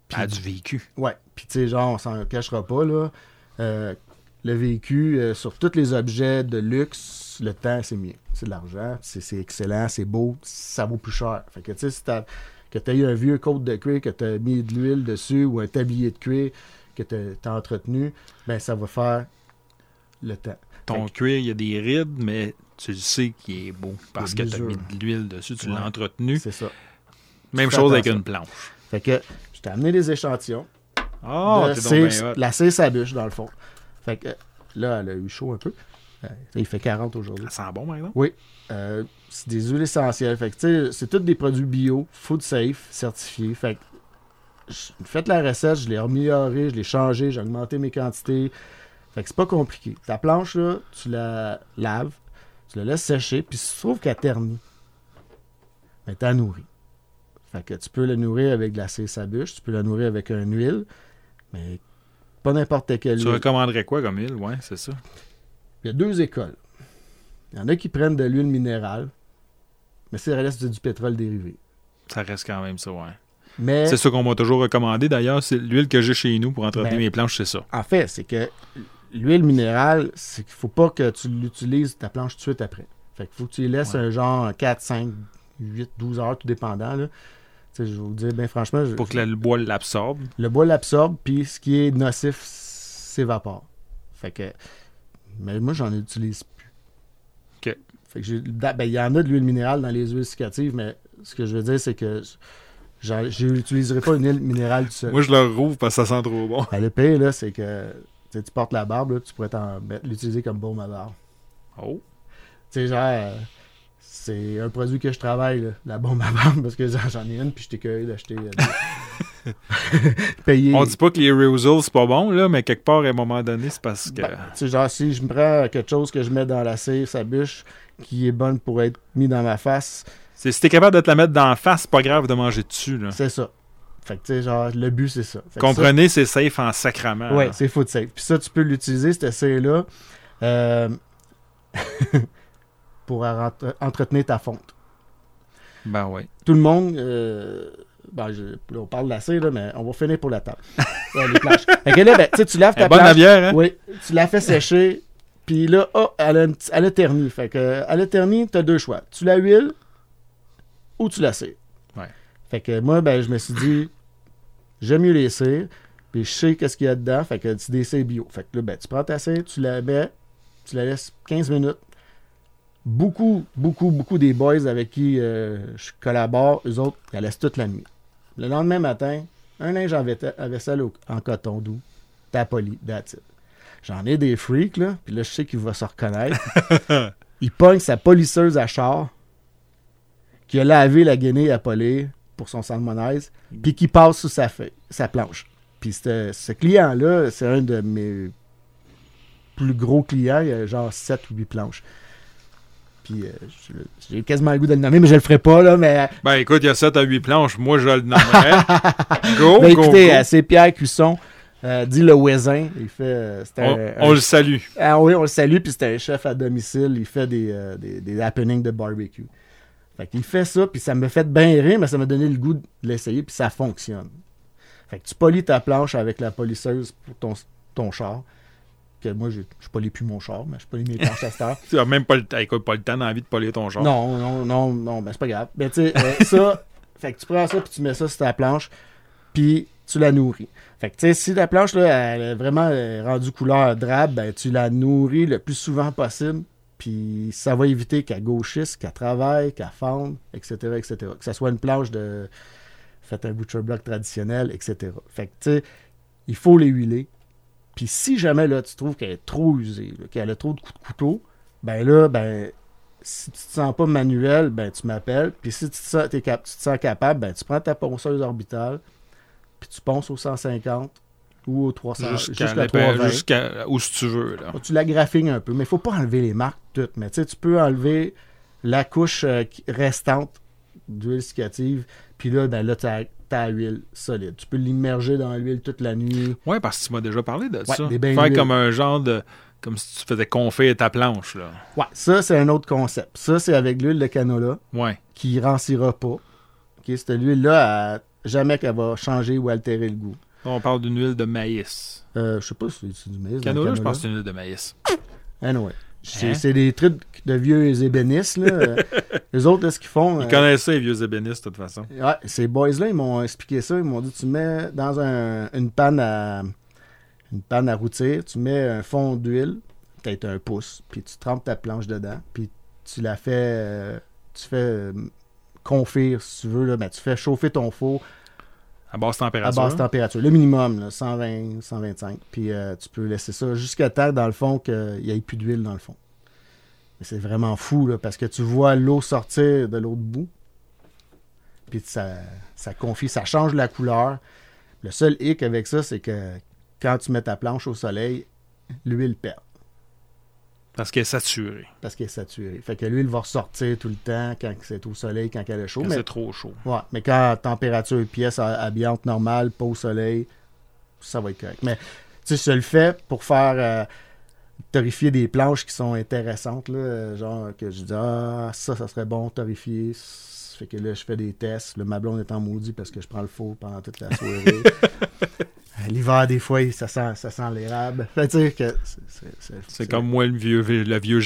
S3: Puis-
S2: Elle a du vécu.
S3: Ouais. Puis tu sais, genre, on s'en cachera pas, là. Euh, le vécu, euh, sur tous les objets de luxe, le temps, c'est mieux. C'est de l'argent, c'est excellent, c'est beau, ça vaut plus cher. Fait que tu sais, si t'as que tu as eu un vieux côte de cuir, que tu as mis de l'huile dessus ou un tablier de cuir que tu as entretenu, ben ça va faire le temps.
S2: Ton cuir, il y a des rides, mais tu le sais qu'il est beau parce que tu as mis de l'huile dessus, tu
S3: Ouais.
S2: l'as entretenu.
S3: C'est ça.
S2: Même chose avec une planche.
S3: Fait que je t'ai amené des échantillons.
S2: Ah,
S3: de
S2: donc
S3: cire-
S2: hot.
S3: la cire sa bûche, dans le fond. Fait que là, elle a eu chaud un peu. Euh, il fait 40 aujourd'hui.
S2: Ça sent bon, exemple?
S3: Oui. Euh, c'est des huiles essentielles. Fait que, tu sais, c'est tous des produits bio, food safe, certifiés. Fait que, je- faites la recette, je l'ai améliorée, je l'ai changé, j'ai augmenté mes quantités. Fait que c'est pas compliqué. Ta planche, là, tu la laves, tu la laisses sécher, puis si tu trouves qu'elle ternit, ben t'as nourri. Fait que tu peux la nourrir avec de la cire bûche, tu peux la nourrir avec une huile, mais pas n'importe quelle
S2: Tu
S3: huile.
S2: recommanderais quoi comme huile? Ouais, c'est ça.
S3: Il y a deux écoles. Il y en a qui prennent de l'huile minérale, mais c'est reste du pétrole dérivé.
S2: Ça reste quand même ça, ouais.
S3: Mais
S2: C'est ça qu'on m'a toujours recommandé d'ailleurs. C'est l'huile que j'ai chez nous pour entretenir
S3: Ben-
S2: mes planches, c'est ça.
S3: en fait, c'est que l'huile minérale, c'est qu'il faut pas que tu l'utilises ta planche tout de suite après. Fait qu'il faut que tu y laisses
S2: Ouais.
S3: un genre 4, 5, 8, 12 heures, tout dépendant. Là. Je vais vous dire, bien franchement, je-
S2: Pour que le bois l'absorbe.
S3: le bois l'absorbe, puis ce qui est nocif s'évapore. Fait que. Mais moi, j'en utilise plus.
S2: OK.
S3: Fait que ben, il y en a de l'huile minérale dans les huiles cicatives, mais ce que je veux dire, c'est que j'en- je n'utiliserai pas une huile minérale tout seul.
S2: Moi, je le rouvre parce que ça sent trop bon.
S3: Ben, le pire, là, c'est que tu portes la barbe, là, tu pourrais l'utiliser comme baume à barbe.
S2: Oh.
S3: Tu sais, genre, euh, c'est un produit que je travaille, là, la bombe à barbe, parce que j'en ai une, puis j'étais curieux d'acheter. euh, <laughs> payer.
S2: On dit pas que les Reusels, c'est pas bon, là, mais quelque part, à un moment donné, c'est parce que.
S3: Ben, tu sais, genre, si je me prends quelque chose que je mets dans la cire, sa bûche, qui est bonne pour être mis dans ma face,
S2: si t'es capable de te la mettre dans la face, c'est pas grave de manger dessus, là.
S3: c'est ça. Fait que, tu sais, genre, le but, c'est ça. Fait
S2: Comprenez, c'est safe en sacrament. là.
S3: c'est food safe. Puis ça, tu peux l'utiliser, cette cire-là, euh, <laughs> pour entre- entretenir ta fonte.
S2: Ben ouais.
S3: Tout le monde, euh, ben, je- là, on parle de la cire, là, mais on va finir pour la table. <laughs> Ouais, les planches. Fait que là, ben, tu laves ta
S2: bonne
S3: planche.
S2: bière, hein?
S3: Oui, tu la fais sécher, puis là, oh, elle a, une petite- elle a terni. Fait que, elle a terni, tu as deux choix. Tu la huiles ou tu la cires.
S2: Ouais.
S3: Fait que moi, ben, je me suis dit, j'aime mieux les cires, puis je sais qu'est-ce qu'il y a dedans. Fait que c'est des cires bio. Fait que là, ben, tu prends ta cire, tu la mets, tu la laisses 15 minutes. Beaucoup, beaucoup, beaucoup des boys avec qui euh, je collabore, eux autres, ils la laissent toute la nuit. Le lendemain matin, un linge en vaisselle au- en coton doux, t'as poli, that's. J'en ai des freaks, là, puis là, je sais qu'il va se reconnaître. <laughs> il pogne sa polisseuse à char, qui a lavé la guinée à polir pour son salmonaise, puis qui passe sous sa sa planche. Puis ce, client-là, c'est un de mes plus gros clients, il a genre 7 ou 8 planches. Puis euh, j'ai quasiment le goût de le nommer, mais je le ferai pas, là, mais...
S2: Ben écoute, il y a 7 à 8 planches. Moi, je le nommerais. <laughs> go,
S3: Ben, écoutez,
S2: go.
S3: euh, c'est Pierre Cusson, euh, dit le Ouaisin. Il fait. euh,
S2: On,
S3: un-
S2: on
S3: un-
S2: le salue.
S3: Ah oui, on le salue, puis c'est un chef à domicile. Il fait des, euh, des, des happenings de barbecue. Fait qu'il fait ça, puis ça me fait bien rire, mais ça m'a donné le goût de l'essayer, puis ça fonctionne. Fait que tu polis ta planche avec la polisseuse pour ton, ton char. Que moi, je je polis plus mon char, mais je polis mes planches à cette heure. <laughs>
S2: Tu as même pas le, pas le temps d'envie de polir ton genre.
S3: Non, non, non, non, ben c'est pas grave. Mais tu sais, euh, ça, <laughs> fait que tu prends ça, puis tu mets ça sur ta planche, puis tu la nourris. Fait que tu sais, si la planche, là, elle est vraiment euh, rendue couleur drabe, ben tu la nourris le plus souvent possible, puis ça va éviter qu'elle gauchisse, qu'elle travaille, qu'elle fende, etc.. Que ça soit une planche de... Faites un butcher block traditionnel, etc. Fait que tu sais, il faut les huiler. Puis si jamais, là, tu trouves qu'elle est trop usée, qu'elle a trop de coups de couteau, ben là, ben si tu te sens pas manuel, ben tu m'appelles. Puis si tu te, sens, cap- tu sens capable, ben tu prends ta ponceuse orbitale, puis tu ponces au 150 ou au 300,
S2: Jusqu'à l'épée-
S3: 320.
S2: jusqu'à où tu veux. Là.
S3: Tu la graphines un peu, mais il faut pas enlever les marques toutes. Mais tu sais, tu peux enlever la couche euh, restante d'huile cicative, puis là, ben là, tu as ta huile solide. Tu peux l'immerger dans l'huile toute la nuit.
S2: Ouais, parce que tu m'as déjà parlé de
S3: Ouais,
S2: ça. Faire comme un genre de. Comme si tu faisais confire ta planche, là.
S3: Ouais, ça, c'est un autre concept. Ça, c'est avec l'huile de canola
S2: Ouais.
S3: qui rancira pas. OK, cette huile-là, jamais qu'elle va changer ou altérer le goût.
S2: On parle d'une huile de maïs.
S3: Euh, je sais pas si c'est du maïs. dans le
S2: Canola, je pense que c'est une huile de maïs.
S3: Anyway. C'est
S2: Hein?
S3: c'est des trucs de vieux ébénistes. Là. <laughs> Les autres, là, ce qu'ils font.
S2: Ils
S3: euh,
S2: connaissent ça, les vieux ébénistes, de toute façon.
S3: Ouais, ces boys-là, ils m'ont expliqué ça. Ils m'ont dit tu mets dans un- une panne à une panne à rôtir, tu mets un fond d'huile, peut-être un pouce, puis tu trempes ta planche dedans, puis tu la fais euh, tu fais euh, confire si tu veux là, ben, tu fais chauffer ton four
S2: À basse
S3: à
S2: température.
S3: basse température, le minimum là, 120 125, puis euh, tu peux laisser ça jusqu'à temps dans le fond qu'il n'y ait plus d'huile dans le fond. Mais c'est vraiment fou parce que tu vois l'eau sortir de l'autre bout. Puis ça, ça confie, ça change la couleur. Le seul hic avec ça, c'est que quand tu mets ta planche au soleil, l'huile perd
S2: Parce qu'elle est saturée.
S3: parce qu'elle est saturée. Fait que l'huile va ressortir tout le temps quand c'est au soleil, quand elle est chaud.
S2: Quand
S3: Mais,
S2: c'est trop chaud.
S3: ouais, mais quand température pièce a- ambiante normale, pas au soleil, ça va être correct. Mais tu sais, je le fais pour faire euh, torréfier des planches qui sont intéressantes. Là, genre que je dis Ah, ça, ça serait bon, torréfier. Fait que là, je fais des tests. Le mablon est en maudit parce que je prends le four pendant toute la soirée. <laughs> Euh, L'hiver, des fois, ça sent, ça sent l'érable. C'est-
S2: comme moi, le vieux, le vieux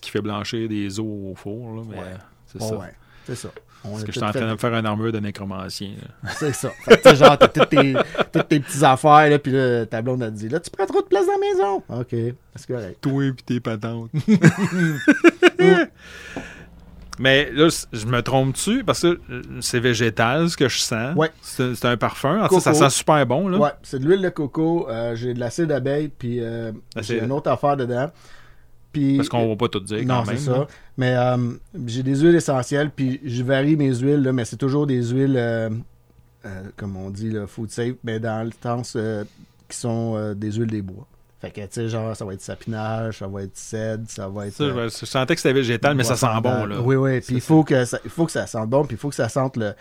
S2: qui fait blanchir des os au four. Là, mais
S3: Ouais.
S2: c'est
S3: Bon,
S2: ça.
S3: ouais, c'est ça. On
S2: Parce que
S3: tout
S2: j'étais en
S3: fait-
S2: train de me faire une armure de nécromancien. <laughs>
S3: C'est ça. Fait que, genre, t'as toutes tes, toutes tes petites affaires, là, puis là, ta blonde a dit, là, tu prends trop de place dans la maison. OK, c'est correct.
S2: Toi et tes patentes. <laughs> <laughs> Mais là, je me trompe-tu? Parce que euh, c'est végétal, ce que je sens.
S3: Ouais.
S2: C'est un parfum. En tout ça sent super bon. Là.
S3: Ouais, c'est de l'huile de coco, euh, j'ai de l'acide d'abeille, puis euh, j'ai une autre affaire dedans. Puis,
S2: Parce qu'on va pas tout dire
S3: Non,
S2: quand même.
S3: c'est ça.
S2: là.
S3: Mais euh, j'ai des huiles essentielles, puis je varie mes huiles, là, mais c'est toujours des huiles, comme on dit, là, food safe, mais dans le sens qui sont des huiles des bois. Fait que, tu sais, genre, ça va être sapinage, ça va être cèdre, ça va être...
S2: Ça, je,
S3: euh,
S2: je sentais que c'était végétal, mais ça sent bon. Là.
S3: Oui, oui. Puis il faut, que ça, il faut que ça sente bon, puis il faut que ça sente le.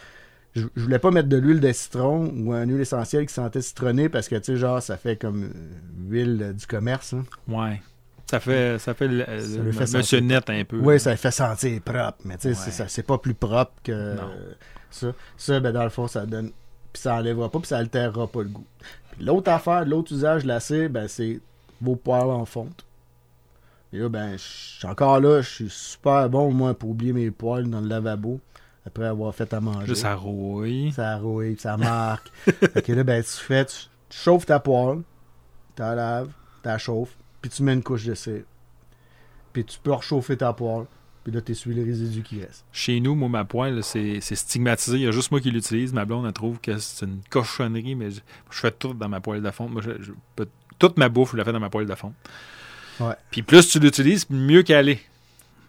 S3: Je, je voulais pas mettre de l'huile de citron ou un huile essentielle qui sentait citronné parce que, tu sais, genre, ça fait comme huile du commerce. hein.
S2: Ouais. Ça fait, ça fait, le-
S3: Ça
S2: le-
S3: fait
S2: Monsieur
S3: sentir-
S2: Net un peu.
S3: Oui, ça fait sentir propre, mais tu sais,
S2: Ouais.
S3: c'est pas plus propre que
S2: Non.
S3: ça. Ça, ben, dans le fond, ça donne. Puis ça enlèvera pas, puis ça altérera pas le goût. Puis l'autre affaire, l'autre usage de la ben, c'est vos poils en fonte. Et là, ben, je suis encore là, je suis super bon, moi, pour oublier mes poils dans le lavabo après avoir fait à manger.
S2: Juste à rouille.
S3: Ça rouille, ça marque. <laughs> fait que là, ben, tu fais, tu, tu chauffes ta poêle, tu la laves, tu la chauffes, puis tu mets une couche de cire. Puis tu peux réchauffer ta poêle, puis là, tu essuies les résidus qui restent.
S2: Chez nous, moi, ma poêle, c'est stigmatisé. Il y a juste moi qui l'utilise. Ma blonde, elle trouve que c'est une cochonnerie, mais je, je fais tout dans ma poêle de fonte. Moi, je- je toute ma bouffe, je la fais dans ma poêle de fonte.
S3: Ouais.
S2: Puis plus tu l'utilises, mieux qu'elle est.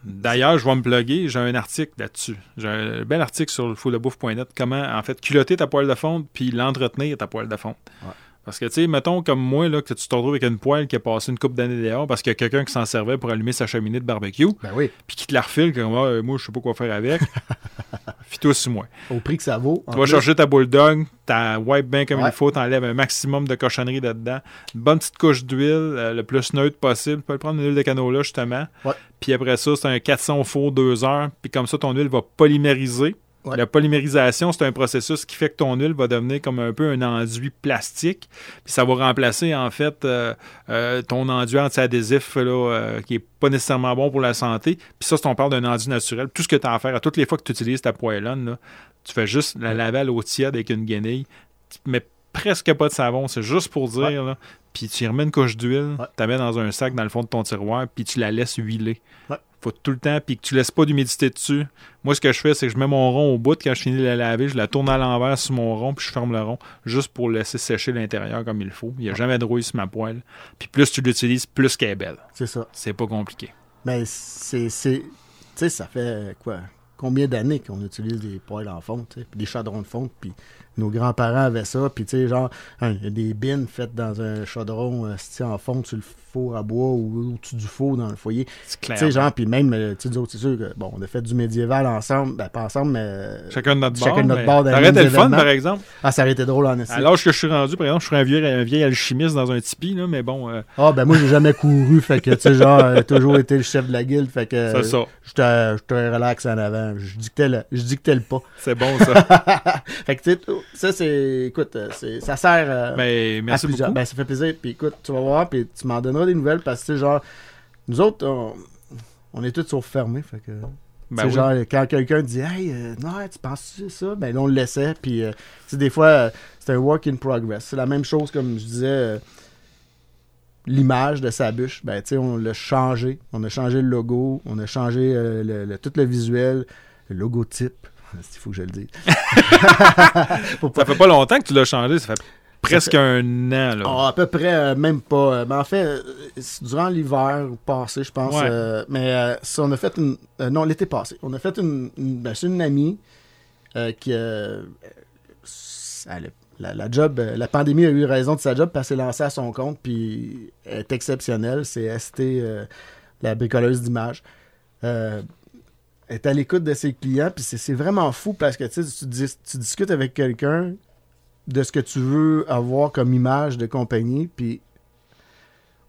S2: D'ailleurs, je vais me plugger, j'ai un article là-dessus. J'ai un bel article sur le foodebouffe.net, comment, en fait, culotter ta poêle de fonte puis l'entretenir, ta poêle de fonte.
S3: Ouais.
S2: Parce que, tu sais, mettons comme moi, là, que tu te retrouves avec une poêle qui a passé une coupe d'années dehors parce qu'il y a quelqu'un qui s'en servait pour allumer sa cheminée de barbecue,
S3: Ben oui,
S2: puis qui te la refile, comme Ah, moi, je sais pas quoi faire avec. <laughs> Fis-toi sur moi.
S3: au prix que ça vaut.
S2: Tu vas chercher ta bulldog, t'as wipe bien comme
S3: Ouais.
S2: il faut, t'enlèves un maximum de cochonneries dedans. Une bonne petite couche d'huile, euh, le plus neutre possible. Tu peux prendre une huile de canola, justement. Puis après ça, c'est un 400 au four, 2 heures. Puis comme ça, ton huile va polymériser.
S3: Ouais.
S2: La polymérisation, c'est un processus qui fait que ton huile va devenir comme un peu un enduit plastique. Puis ça va remplacer, en fait, euh, euh, ton enduit anti-adhésif là, euh, qui est pas nécessairement bon pour la santé. Puis ça, c'est on parle d'un enduit naturel. Tout ce que tu as à faire, à toutes les fois que tu utilises ta poêlonne, là, tu fais juste la laver à l'eau tiède avec une guenille. Tu mets presque pas de savon, c'est juste pour dire.
S3: Ouais.
S2: là. Puis tu y remets une couche d'huile,
S3: Ouais.
S2: tu la mets dans un sac dans le fond de ton tiroir, puis tu la laisses huiler. Faut tout le temps, puis que tu laisses pas d'humidité dessus. Moi, ce que je fais, c'est que je mets mon rond au bout. Quand je finis de la laver, je la tourne à l'envers sur mon rond, puis je ferme le rond, juste pour laisser sécher l'intérieur comme il faut. Il n'y a jamais de rouille sur ma poêle. Puis plus tu l'utilises, plus qu'elle est belle.
S3: C'est ça.
S2: C'est pas compliqué.
S3: Mais c'est. c'est- Tu sais, ça fait quoi Combien d'années qu'on utilise des poêles en fonte, puis des chadrons de fonte, puis nos grands-parents avaient ça. Puis, tu sais, genre, hein, il y a des bines faites dans un chaudron euh, en fond sur le four à bois ou au-dessus du four dans le foyer.
S2: C'est
S3: Tu
S2: clair.
S3: sais, genre, puis même, euh, tu sais, nous autres, c'est sûr que, bon, on a fait du médiéval ensemble. Ben, pas ensemble, mais. euh,
S2: Chacun de notre
S3: Chacun
S2: bord.
S3: de notre
S2: mais
S3: bord dans
S2: Ça
S3: les
S2: aurait été
S3: mêmes
S2: le fun, par exemple.
S3: Ah, ça aurait été drôle en esti.
S2: À l'âge que je suis rendu, par exemple, je suis un vieil, un vieil alchimiste dans un tipi, là, mais bon, euh,
S3: Ah, ben moi, j'ai jamais couru, fait que, tu sais, genre, euh, toujours été le chef de la guilde, fait que. <laughs>
S2: c'est ça.
S3: J'étais relax en avant. Je dictais le, je dictais le pas.
S2: C'est bon, ça. <laughs>
S3: fait que, tu sais, tout- ça, c'est. Écoute, euh, c'est- ça sert. euh,
S2: mais
S3: à plusieurs-
S2: beaucoup.
S3: Ben, ça fait plaisir. Puis écoute, tu vas voir, puis tu m'en donneras des nouvelles parce que, tu sais, genre, nous autres, on, on est tous sur fermés. Fait que.
S2: Ben oui.
S3: genre, quand quelqu'un dit, hey, euh, non, tu penses ça? Ben là, on le laissait. Puis, euh, tu sais, des fois, euh, c'est un work in progress. C'est la même chose, comme je disais, l'image de sa bûche. Ben, tu sais, on l'a changé. On a changé le logo, on a changé le, le- tout le visuel, le logotype. <laughs> Il faut que je le dise. <laughs>
S2: Ça fait pas longtemps que tu l'as changé, ça fait presque un an, là.
S3: Ah, à peu près, euh, même pas. Euh, Mais en fait, euh, durant l'hiver passé, je pense.
S2: Ouais.
S3: mais on a fait une. non, l'été passé. On a fait une. une ben, c'est une amie qui. elle- la, la job, la pandémie a eu raison de sa job parce qu'elle s'est lancée à son compte, puis elle est exceptionnelle. C'est ST, la bricoleuse d'images. Est à l'écoute de ses clients, puis c'est- vraiment fou parce que tu tu, dis- tu discutes avec quelqu'un de ce que tu veux avoir comme image de compagnie, puis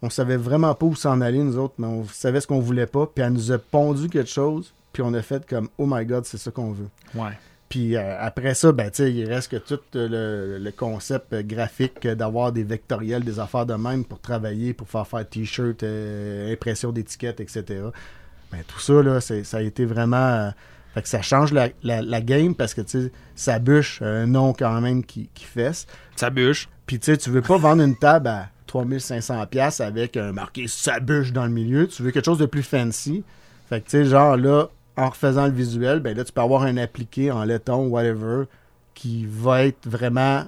S3: on savait vraiment pas où s'en aller, nous autres, mais on savait ce qu'on voulait pas, puis elle nous a pondu quelque chose, puis on a fait comme « Oh my God, c'est ça qu'on veut ».
S2: Ouais.
S3: Puis euh, après ça, ben, il reste que tout euh, le, le concept graphique d'avoir des vectoriels, des affaires de même pour travailler, pour faire faire t-shirt, euh, impression d'étiquettes, etc. Tout ça, là, ça a été vraiment... euh, fait que ça change la, la- la game parce que, tu sais, ça bûche, un nom quand même qui, qui fesse.
S2: Ça bûche.
S3: Puis, tu sais, tu veux pas vendre une table à 3500$ piastres avec un marqué Sabuche dans le milieu. Tu veux quelque chose de plus fancy. Fait que, tu sais, genre là, en refaisant le visuel, ben là, tu peux avoir un appliqué en laiton, whatever, qui va être vraiment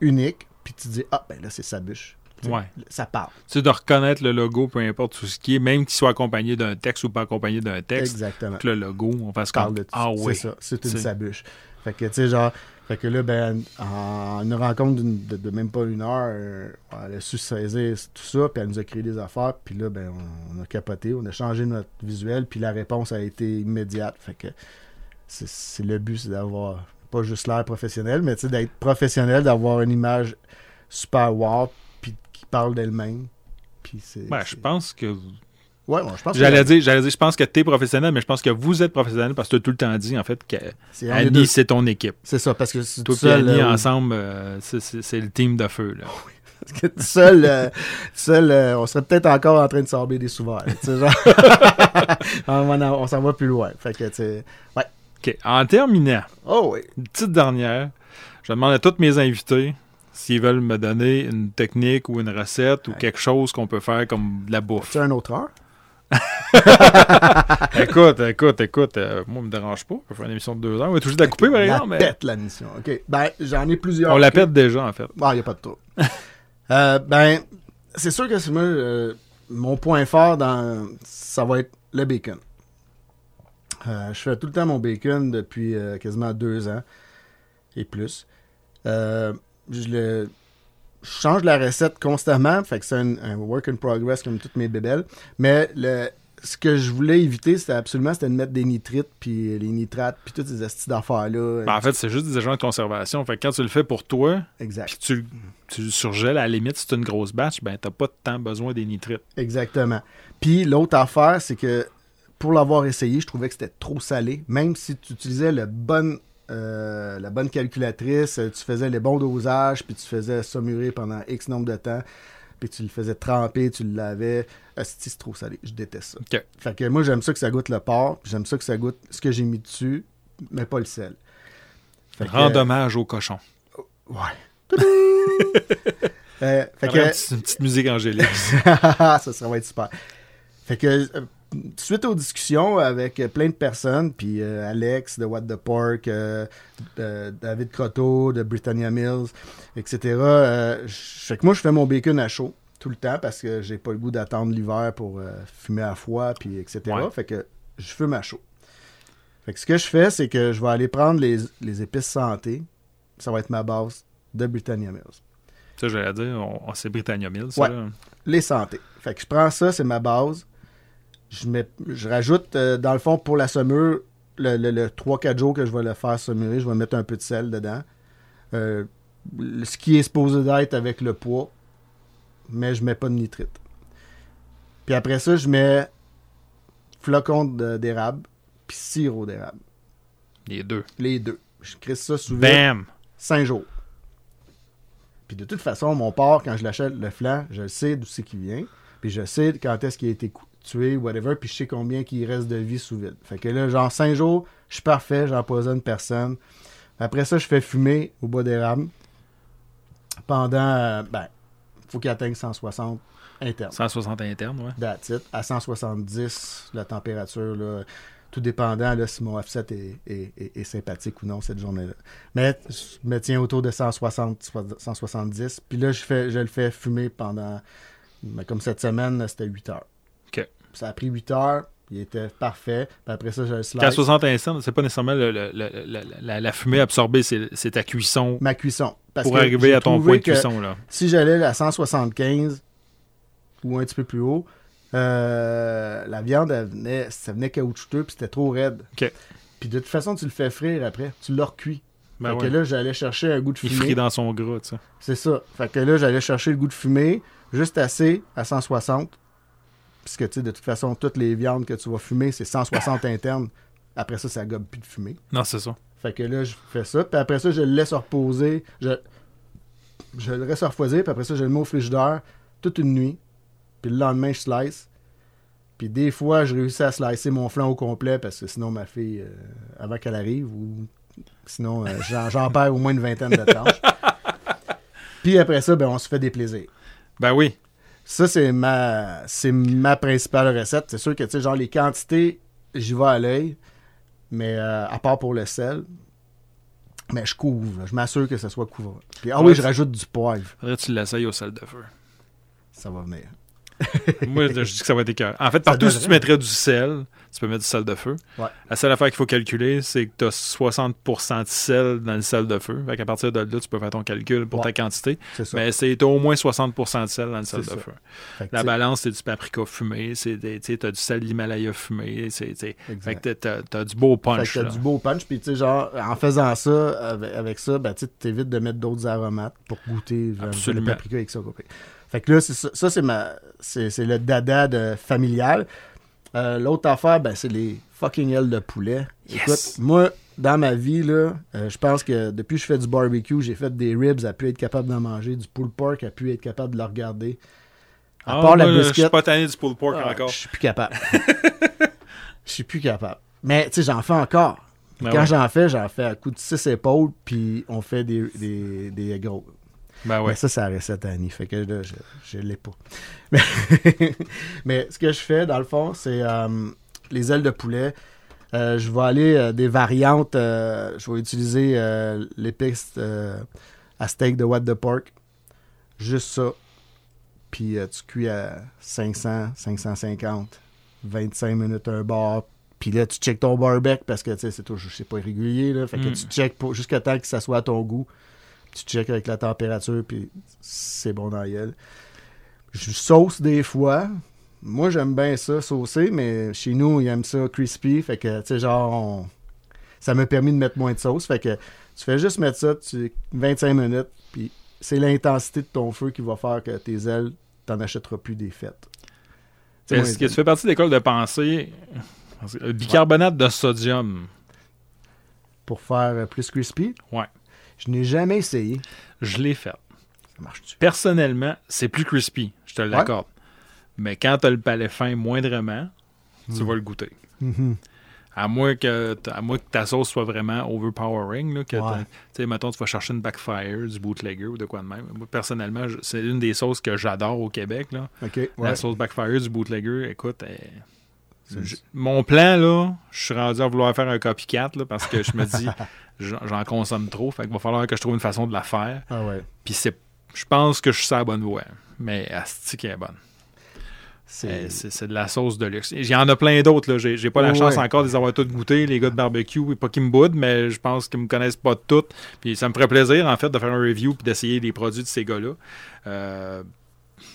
S3: unique. Puis tu dis, ah, ben là, c'est Sabuche. Tu sais,
S2: Ouais.
S3: Ça parle.
S2: Tu sais, de reconnaître le logo, peu importe tout ce qui est, même qu'il soit accompagné d'un texte ou pas accompagné d'un texte,
S3: Exactement.
S2: que le logo, on fasse
S3: parle
S2: comme
S3: de
S2: Ah
S3: C'est
S2: oui.
S3: ça, c'est une
S2: C'est-
S3: sabuche. Fait que, tu sais, genre, fait que là, ben, en une rencontre de, de même pas une heure, euh, elle a su saisir tout ça, puis elle nous a créé des affaires, puis là, ben, on, on a capoté, on a changé notre visuel, puis la réponse a été immédiate. Fait que c'est c'est le but, c'est d'avoir pas juste l'air professionnel, mais tu sais, d'être professionnel, d'avoir une image super wow, qui parle d'elle-même. Puis c'est.
S2: Ben, je
S3: c'est-
S2: pense que.
S3: Ouais, ouais, je pense que
S2: J'allais dire, j'allais dire, je pense que tu es professionnel, mais je pense que vous êtes professionnel parce que tu as tout le temps dit, en fait, que
S3: c'est.
S2: Annie, c'est ton équipe.
S3: C'est ça, parce que c'est
S2: Toi
S3: tout
S2: et
S3: seul.
S2: Annie,
S3: euh,
S2: ensemble, euh, c'est- c'est c'est le team de feu. Là. <laughs>
S3: Parce que tout seul, euh, seul euh, on serait peut-être encore en train de sabler des sais, genre. <laughs> on s'en va plus loin. Fait que, ouais.
S2: OK. En terminant,
S3: Oh oui.
S2: une petite dernière, je demande à tous mes invités s'ils veulent me donner une technique ou une recette ou
S3: Ouais.
S2: quelque chose qu'on peut faire comme de la bouffe.
S3: C'est un autre heure? <laughs>
S2: écoute, écoute, écoute, euh, moi, me dérange pas. On peut faire une émission de deux heures. On va toujours la couper, par
S3: La
S2: exemple. mais
S3: pète, la mission. OK. Ben, j'en ai plusieurs.
S2: On la pète déjà, en fait.
S3: Ah, il n'y a pas de trop. <laughs> Euh, ben, c'est sûr que c'est moi, euh, mon point fort, dans, ça va être le bacon. Euh, je fais tout le temps mon bacon depuis euh, quasiment deux ans et plus. Euh, je, le, je change la recette constamment, fait que c'est un, un work in progress comme toutes mes bébelles. Mais le, ce que je voulais éviter, c'était absolument c'était de mettre des nitrites, puis les nitrates, puis toutes ces astuces d'affaires-là.
S2: Ben, en fait, c'est juste des agents de conservation. Fait que quand tu le fais pour toi,
S3: exact.
S2: puis tu, tu le surgèles, à la limite, si c'est une grosse batch, ben, t'as pas tant besoin des nitrites.
S3: Exactement. Puis l'autre affaire, c'est que pour l'avoir essayé, je trouvais que c'était trop salé. Même si tu utilisais le bon, euh, la bonne calculatrice, euh, tu faisais les bons dosages, puis tu faisais ça mûrir pendant X nombre de temps, puis tu le faisais tremper, tu le lavais. Asti, c'est trop salé. Je déteste ça. Fait que moi, j'aime ça que ça goûte le porc, j'aime ça que ça goûte ce que j'ai mis dessus, mais pas le sel. Fait que,
S2: Rends hommage au cochon.
S3: Ouais. <laughs> Euh, fait que,
S2: une, petite, une petite musique angélique. <laughs>
S3: ça, ça va être super. Fait que, euh, suite aux discussions avec euh, plein de personnes, puis euh, Alex de What the Pork, euh, David Croteau de Britannia Mills, etc., je- fait que moi, je fais mon bacon à chaud tout le temps parce que j'ai pas le goût d'attendre l'hiver pour fumer à froid, puis etc.
S2: Ouais.
S3: Fait que je fume à chaud. Fait que ce que je fais, c'est que je vais aller prendre les, les épices santé, ça va être ma base de Britannia Mills.
S2: Ça, j'allais dire, on, on- c'est Britannia Mills, ça.
S3: Ouais. Les santé. Fait que je prends ça, c'est ma base. Je, mets, je rajoute, euh, dans le fond, pour la saumure, le, le, le 3-4 jours que je vais le faire saumurer, je vais mettre un peu de sel dedans. Euh, le- ce qui est supposé d'être avec le poids, mais je mets pas de nitrite. Puis après ça, je mets flocons de- d'érable, puis sirop d'érable.
S2: Les deux.
S3: Les deux. Je crisse ça sous.
S2: Bam!
S3: 5 jours. Puis de toute façon, mon porc, quand je l'achète, le flanc, je sais d'où c'est qu'il vient. Puis je sais quand est-ce qu'il a été tué, whatever. Puis je sais combien qu'il reste de vie sous vide. Fait que là, genre 5 jours, je suis parfait, j'empoisonne personne. Après ça, je fais fumer au bois d'érable. Pendant, euh, ben, faut qu'il atteigne 160 interne.
S2: 160 internes, ouais.
S3: That's it. À 170, la température, là, tout dépendant là, si mon offset est, est- est- est sympathique ou non cette journée-là. Mais je me tiens autour de 160, 170. Puis là, je, fais, je le fais fumer pendant, ben, comme cette semaine, c'était 8 heures. Ça a pris 8 heures. Il était parfait. Puis après ça, je le slice.
S2: Qu'à 60 internes, c'est pas nécessairement le- le- le- le- la, la fumée absorbée, c'est ta cuisson
S3: Ma cuisson. Parce
S2: pour
S3: que
S2: arriver
S3: j'ai
S2: à ton point de cuisson, là.
S3: Si j'allais à 175 ou un petit peu plus haut, euh, la viande, elle venait, ça venait caoutchouteux puis c'était trop raide.
S2: OK.
S3: Puis de toute façon, tu le fais frire après. Tu le recuis.
S2: Ben
S3: fait
S2: ouais.
S3: que là, j'allais chercher un goût de
S2: Il
S3: fumée.
S2: frit dans son gras, tu sais.
S3: C'est ça. Fait que là, j'allais chercher le goût de fumée, juste assez à 160. Puisque, tu sais, de toute façon, toutes les viandes que tu vas fumer, c'est 160 <laughs> internes. Après ça, ça gobe plus de fumée.
S2: Non, c'est ça.
S3: Fait que là, je fais ça. Puis après ça, je le laisse reposer. Je, je le laisse refroidir. Puis après ça, je le mets au frigidaire toute une nuit. Puis le lendemain, je slice. Puis des fois, je réussis à slicer mon flanc au complet parce que sinon, ma fille, euh, avant qu'elle arrive, ou sinon, euh, j'en, j'en perds au moins une vingtaine de tranches. <laughs> Puis après ça, ben, on se fait des plaisirs.
S2: Ben oui.
S3: Ça, c'est ma, c'est ma principale recette. C'est sûr que, tu sais, genre, les quantités, j'y vais à l'œil. Mais euh, à part pour le sel, mais je couvre. là. Je m'assure que ça soit couvert. Puis, ah
S2: Ouais,
S3: oui, je rajoute du poivre.
S2: Faudrait que tu l'essayes au sel de feu.
S3: Ça va venir. <laughs>
S2: Moi, je dis que ça va être écœurant. En fait, partout, si tu mettrais du sel, tu peux mettre du sel de feu.
S3: Ouais.
S2: La seule affaire qu'il faut calculer, c'est que tu as 60% de sel dans le sel de feu. Fait qu'à partir de là, tu peux faire ton calcul pour
S3: Ouais.
S2: ta quantité. Mais c'est au moins 60% de sel dans le sel de
S3: ça.
S2: feu.
S3: Fait que,
S2: La balance, c'est du paprika fumé, tu t'as du sel d'Himalaya fumé. c'est- tu. Fait que t'as du beau
S3: Fait
S2: punch.
S3: que t'as
S2: là.
S3: du beau punch. Puis, genre, en faisant ça, avec, avec ça, ben, tu sais, t'évites de mettre d'autres aromates pour goûter genre, le paprika avec ça. Fait que là, ça, ça, c'est ma, c'est, le dada de familial. Euh, l'autre affaire, ben, c'est les fucking ailes de poulet.
S2: Yes!
S3: Écoute, moi, dans ma vie, là, euh, je pense que depuis que je fais du barbecue, j'ai fait des ribs à pu être capable d'en manger, du pulled pork à pu être capable de le regarder. À
S2: Ah,
S3: part la
S2: moi, Je suis
S3: biscuit,
S2: pas tanné du pulled pork
S3: ah,
S2: encore.
S3: je suis plus capable. Je suis plus capable. Mais, tu sais, j'en fais encore.
S2: Ben
S3: Quand
S2: ouais.
S3: j'en fais, j'en fais à coup de 6 épaules, puis on fait des, des, des gros.
S2: Ben ouais.
S3: Mais ça, c'est la recette à Annie. Fait que là, je, je l'ai pas. Mais, <laughs> mais ce que je fais, dans le fond, c'est euh, les ailes de poulet. Euh, je vais aller euh, des variantes. je vais utiliser l'épice à steak de What the Pork. Juste ça. Puis tu cuis à 500, 550, 25 minutes un bar. Puis là, tu checkes ton barbecue parce que c'est toujours, c'est pas irrégulier. Là, fait que
S2: Mm.
S3: tu checkes jusqu'à temps que ça soit à ton goût. Tu checkes avec la température, puis c'est bon dans la gueule. Je sauce des fois. Moi, j'aime bien ça, saucer, mais chez nous, ils aiment ça crispy. Fait que, tu sais, genre, on- ça m'a permis de mettre moins de sauce. Fait que tu fais juste mettre ça, tu... 25 minutes, puis c'est l'intensité de ton feu qui va faire que tes ailes, t'en achèteras plus des fêtes.
S2: Est-ce que tu fais partie de l'école de pensée le bicarbonate de sodium?
S3: Pour faire euh, plus crispy,
S2: Ouais.
S3: Je n'ai jamais essayé.
S2: Je l'ai fait.
S3: Ça marche-tu?
S2: Personnellement, c'est plus crispy, je te l'accorde. Mais quand tu as le palais fin moindrement, tu
S3: Mm.
S2: vas le goûter.
S3: Mhm.
S2: À moins que, à moins que ta sauce soit vraiment overpowering, là, que
S3: Ouais.
S2: t'as- tu sais, mettons, tu vas chercher une backfire, du bootlegger ou de quoi de même. Moi, personnellement, je- c'est une des sauces que j'adore au Québec. Là.
S3: OK, ouais.
S2: La sauce backfire du bootlegger, écoute, elle- je- mon plan, là, je suis rendu à vouloir faire un copycat là, parce que je me dis, <laughs> j'en consomme trop, fait qu'il va falloir que je trouve une façon de la faire.
S3: Ah ouais.
S2: Puis c'est, je pense que je suis sur la bonne voie, mais Asti qui est bonne. C'est c'est de la sauce de luxe. Il y en a plein d'autres. là. J'ai j'ai pas la
S3: Ouais.
S2: chance encore de les avoir toutes goûtées, les gars de barbecue. Et pas qu'ils me boudent, mais je pense qu'ils me connaissent pas toutes. Puis ça me ferait plaisir, en fait, de faire un review puis d'essayer les produits de ces gars-là. Euh,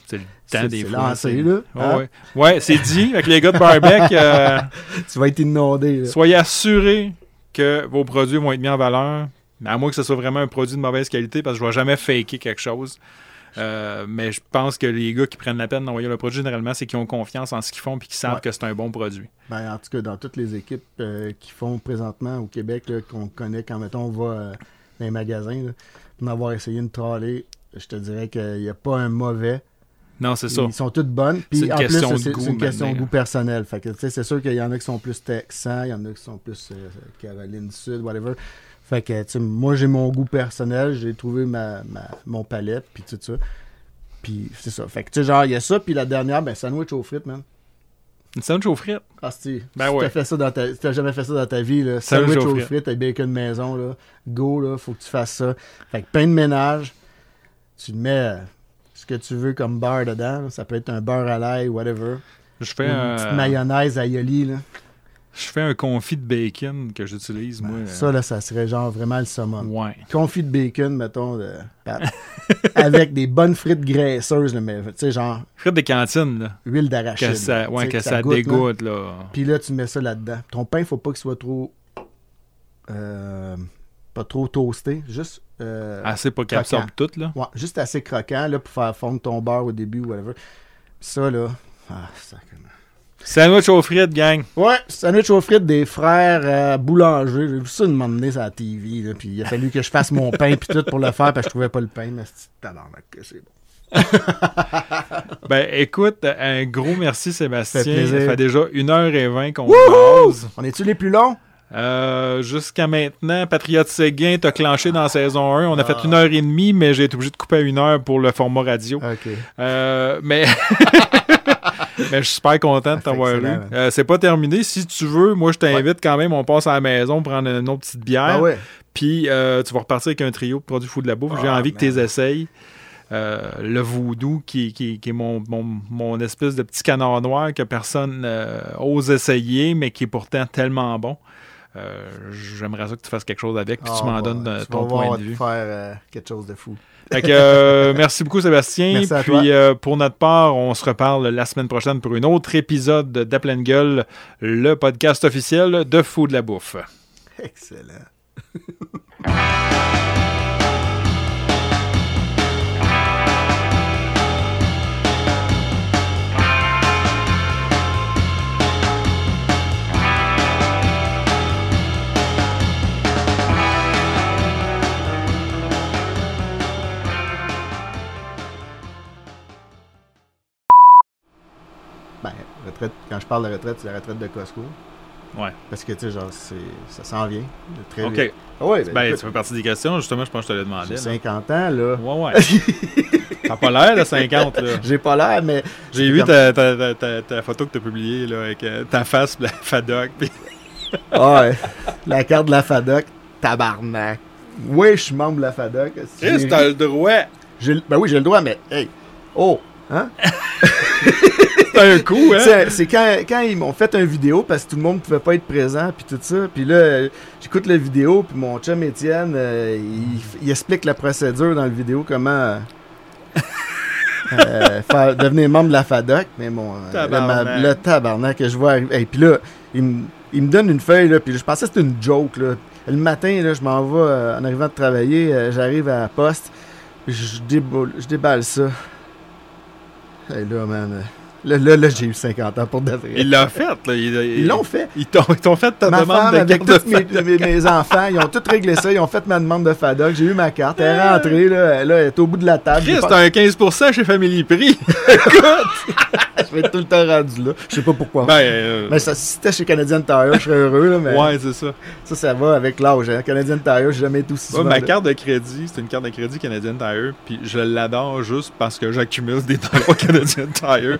S2: c'est le temps des
S3: c'est
S2: fois.
S3: lancé,
S2: c'est-
S3: là. Hein?
S2: ouais. Ouais, c'est dit. Avec les gars de Barbec, euh, <laughs>
S3: Tu vas être inondé. là.
S2: soyez assurés que vos produits vont être mis en valeur. À moins que ce soit vraiment un produit de mauvaise qualité, parce que je ne vais jamais faker quelque chose. Euh, mais je pense que les gars qui prennent la peine d'envoyer le produit, généralement, c'est qu'ils ont confiance en ce qu'ils font et qu'ils savent
S3: Ouais.
S2: que c'est un bon produit.
S3: Ben, en tout cas, dans toutes les équipes euh, qui font présentement au Québec, qu'on connaît quand, mettons, on va dans les magasins, là, pour en avoir essayé une trolley, je te dirais qu'il n'y a pas un mauvais.
S2: Non, c'est ça.
S3: Ils sont toutes bonnes.
S2: C'est
S3: Puis
S2: une
S3: en
S2: question
S3: plus, c'est
S2: goût
S3: une question de goût personnel. Fait que, c'est sûr qu'il y en a qui sont plus texans, il y en a qui sont plus euh, Caroline du Sud, whatever. Fait que, moi, j'ai mon goût personnel, j'ai trouvé ma, ma- mon palette, puis tout ça. Puis c'est ça. Fait que, tu sais, genre, il y a ça, puis la dernière, ben, sandwich aux frites, man.
S2: Une sandwich aux frites?
S3: Ah, si.
S2: Ben
S3: si
S2: ouais.
S3: t'as fait ça dans ta, si t'as jamais fait ça dans ta vie, là,
S2: Sandwich
S3: sandwich
S2: aux
S3: aux
S2: frites.
S3: frites avec bacon maison, là, go, là, faut que tu fasses ça. Fait que pain de ménage, tu mets ce que tu veux comme beurre dedans. Ça peut être un beurre à l'ail, whatever.
S2: Je
S3: Ou
S2: fais,
S3: une
S2: un,
S3: petite mayonnaise à yoli, là.
S2: je fais un confit de bacon que j'utilise, moi.
S3: Ça, là, ça serait genre vraiment le summum.
S2: ouais.
S3: Confit de bacon, mettons, de- <laughs> avec des bonnes frites graisseuses, là, mais tu sais, genre
S2: Frites de cantine, là.
S3: huile d'arachide.
S2: Que ça, ouais, que ça,
S3: goûte, là.
S2: dégoûte, là.
S3: Puis là, tu mets ça là-dedans. Ton pain, faut pas qu'il soit trop. euh, pas trop toasté. Juste. Euh,
S2: Assez pour
S3: croquant.
S2: absorbe tout, là.
S3: ouais, juste assez croquant là, pour faire fondre ton beurre au début, whatever. Puis ça, là. Ah, sacrément.
S2: Sandwich aux frites, gang.
S3: Ouais, sandwich aux frites des frères euh, boulangers. J'ai vu ça une moment sur la TV. Là, puis il a fallu que je fasse mon pain puis tout pour le faire parce que je trouvais pas le pain. Mais c'est tabarnak que c'est bon. <laughs>
S2: Ben, écoute, un gros merci, Sébastien.
S3: Ça fait.
S2: Ça fait déjà 1h20 qu'on.
S3: On est-tu les plus longs?
S2: Euh, Jusqu'à maintenant, Patriote Séguin t'a clenché dans saison 1. On a
S3: Ah.
S2: fait une heure et demie, mais j'ai été obligé de couper à une heure pour le format radio. Euh, mais... <laughs> mais je suis super content de t'avoir eu. Euh, c'est pas terminé. Si tu veux, moi, je t'invite quand même. On passe à la maison, prendre une autre petite bière.
S3: Ouais.
S2: Puis tu vas repartir avec un trio de produits fous de la bouffe. J'ai
S3: Ah,
S2: envie que tu essayes. Euh, le voodoo, qui, qui- qui est mon, mon, mon espèce de petit canard noir que personne euh, ose essayer, mais qui est pourtant tellement bon. Euh, J'aimerais ça que tu fasses quelque chose avec, puis
S3: Ah,
S2: tu m'en
S3: ouais.
S2: donnes euh,
S3: Tu
S2: ton point
S3: voir
S2: de vue.
S3: faire euh, quelque chose de fou.
S2: Fait que, euh, <laughs> merci beaucoup, Sébastien.
S3: Merci à
S2: Puis,
S3: toi.
S2: pour notre part, on se reparle la semaine prochaine pour un autre épisode de Pleine Gueule, le podcast officiel de Fou de la Bouffe.
S3: Excellent. <laughs> retraite, quand je parle de retraite, c'est la retraite de Costco.
S2: Ouais.
S3: Parce que, tu sais, genre, c'est, ça s'en vient. de Très
S2: OK.
S3: vite. Ah ouais, ben,
S2: Ben, ça fait partie des questions. Justement, je pense que je te l'ai demandé.
S3: j'ai
S2: là.
S3: 50 ans, là.
S2: Ouais, ouais. <laughs> T'as pas l'air de 50, là.
S3: J'ai pas l'air, mais.
S2: J'ai vu
S3: Comme-
S2: ta, ta, ta, ta- photo que t'as publiée, là, avec euh, ta face, la FADOC. pis- <laughs>
S3: Ah ouais. La carte de la FADOC, tabarnak. Oui, je suis membre de la FADOC.
S2: Chris,
S3: J'ai-
S2: t'as le droit.
S3: Ben oui, j'ai le droit, mais hey. Oh! Hein? <laughs>
S2: T'as un coup, hein?
S3: C'est c'est quand, quand ils m'ont fait une vidéo parce que tout le monde pouvait pas être présent puis tout ça. Puis là, j'écoute la vidéo puis mon chum Étienne, euh, il, il explique la procédure dans la vidéo comment euh, <laughs> euh, faire, devenir membre de la FADOC. Mais mon euh, là, ma-
S2: Tabarnak.
S3: le tabarnak que je vois arriver. Et puis là, il, me- il me donne une feuille là, puis je pensais que c'était une joke là. Le matin, là, je m'en vais en arrivant de travailler, j'arrive à la poste, je déballe, je déballe ça. Et là, man? Là, là, là, j'ai eu 50 ans pour de vrai.
S2: Il l'a fait, là. Il- il-
S3: Ils l'ont fait.
S2: Ils t'ont ils fait ta
S3: Ma
S2: demande
S3: femme,
S2: de
S3: avec
S2: carte
S3: tous
S2: de
S3: mes, mes- mes enfants, ils ont tout réglé ça. Ils ont fait ma demande de FADOC. J'ai eu ma carte. Elle est rentrée, là. Elle, là, elle est au bout de la table.
S2: Chris, t'as un 15% chez Family Prix. <laughs> <laughs>
S3: Je vais être tout le temps rendu là. Je sais pas pourquoi.
S2: ben, euh,
S3: mais ça, si c'était chez Canadian Tire, je serais heureux. Là, mais
S2: ouais, c'est ça.
S3: ça, ça va avec l'âge. Hein. Canadian Tire, j'ai jamais été aussi
S2: Ouais, ma carte de crédit, c'est une carte de crédit Canadian Tire, puis je l'adore juste parce que j'accumule des dollars Canadian Tire.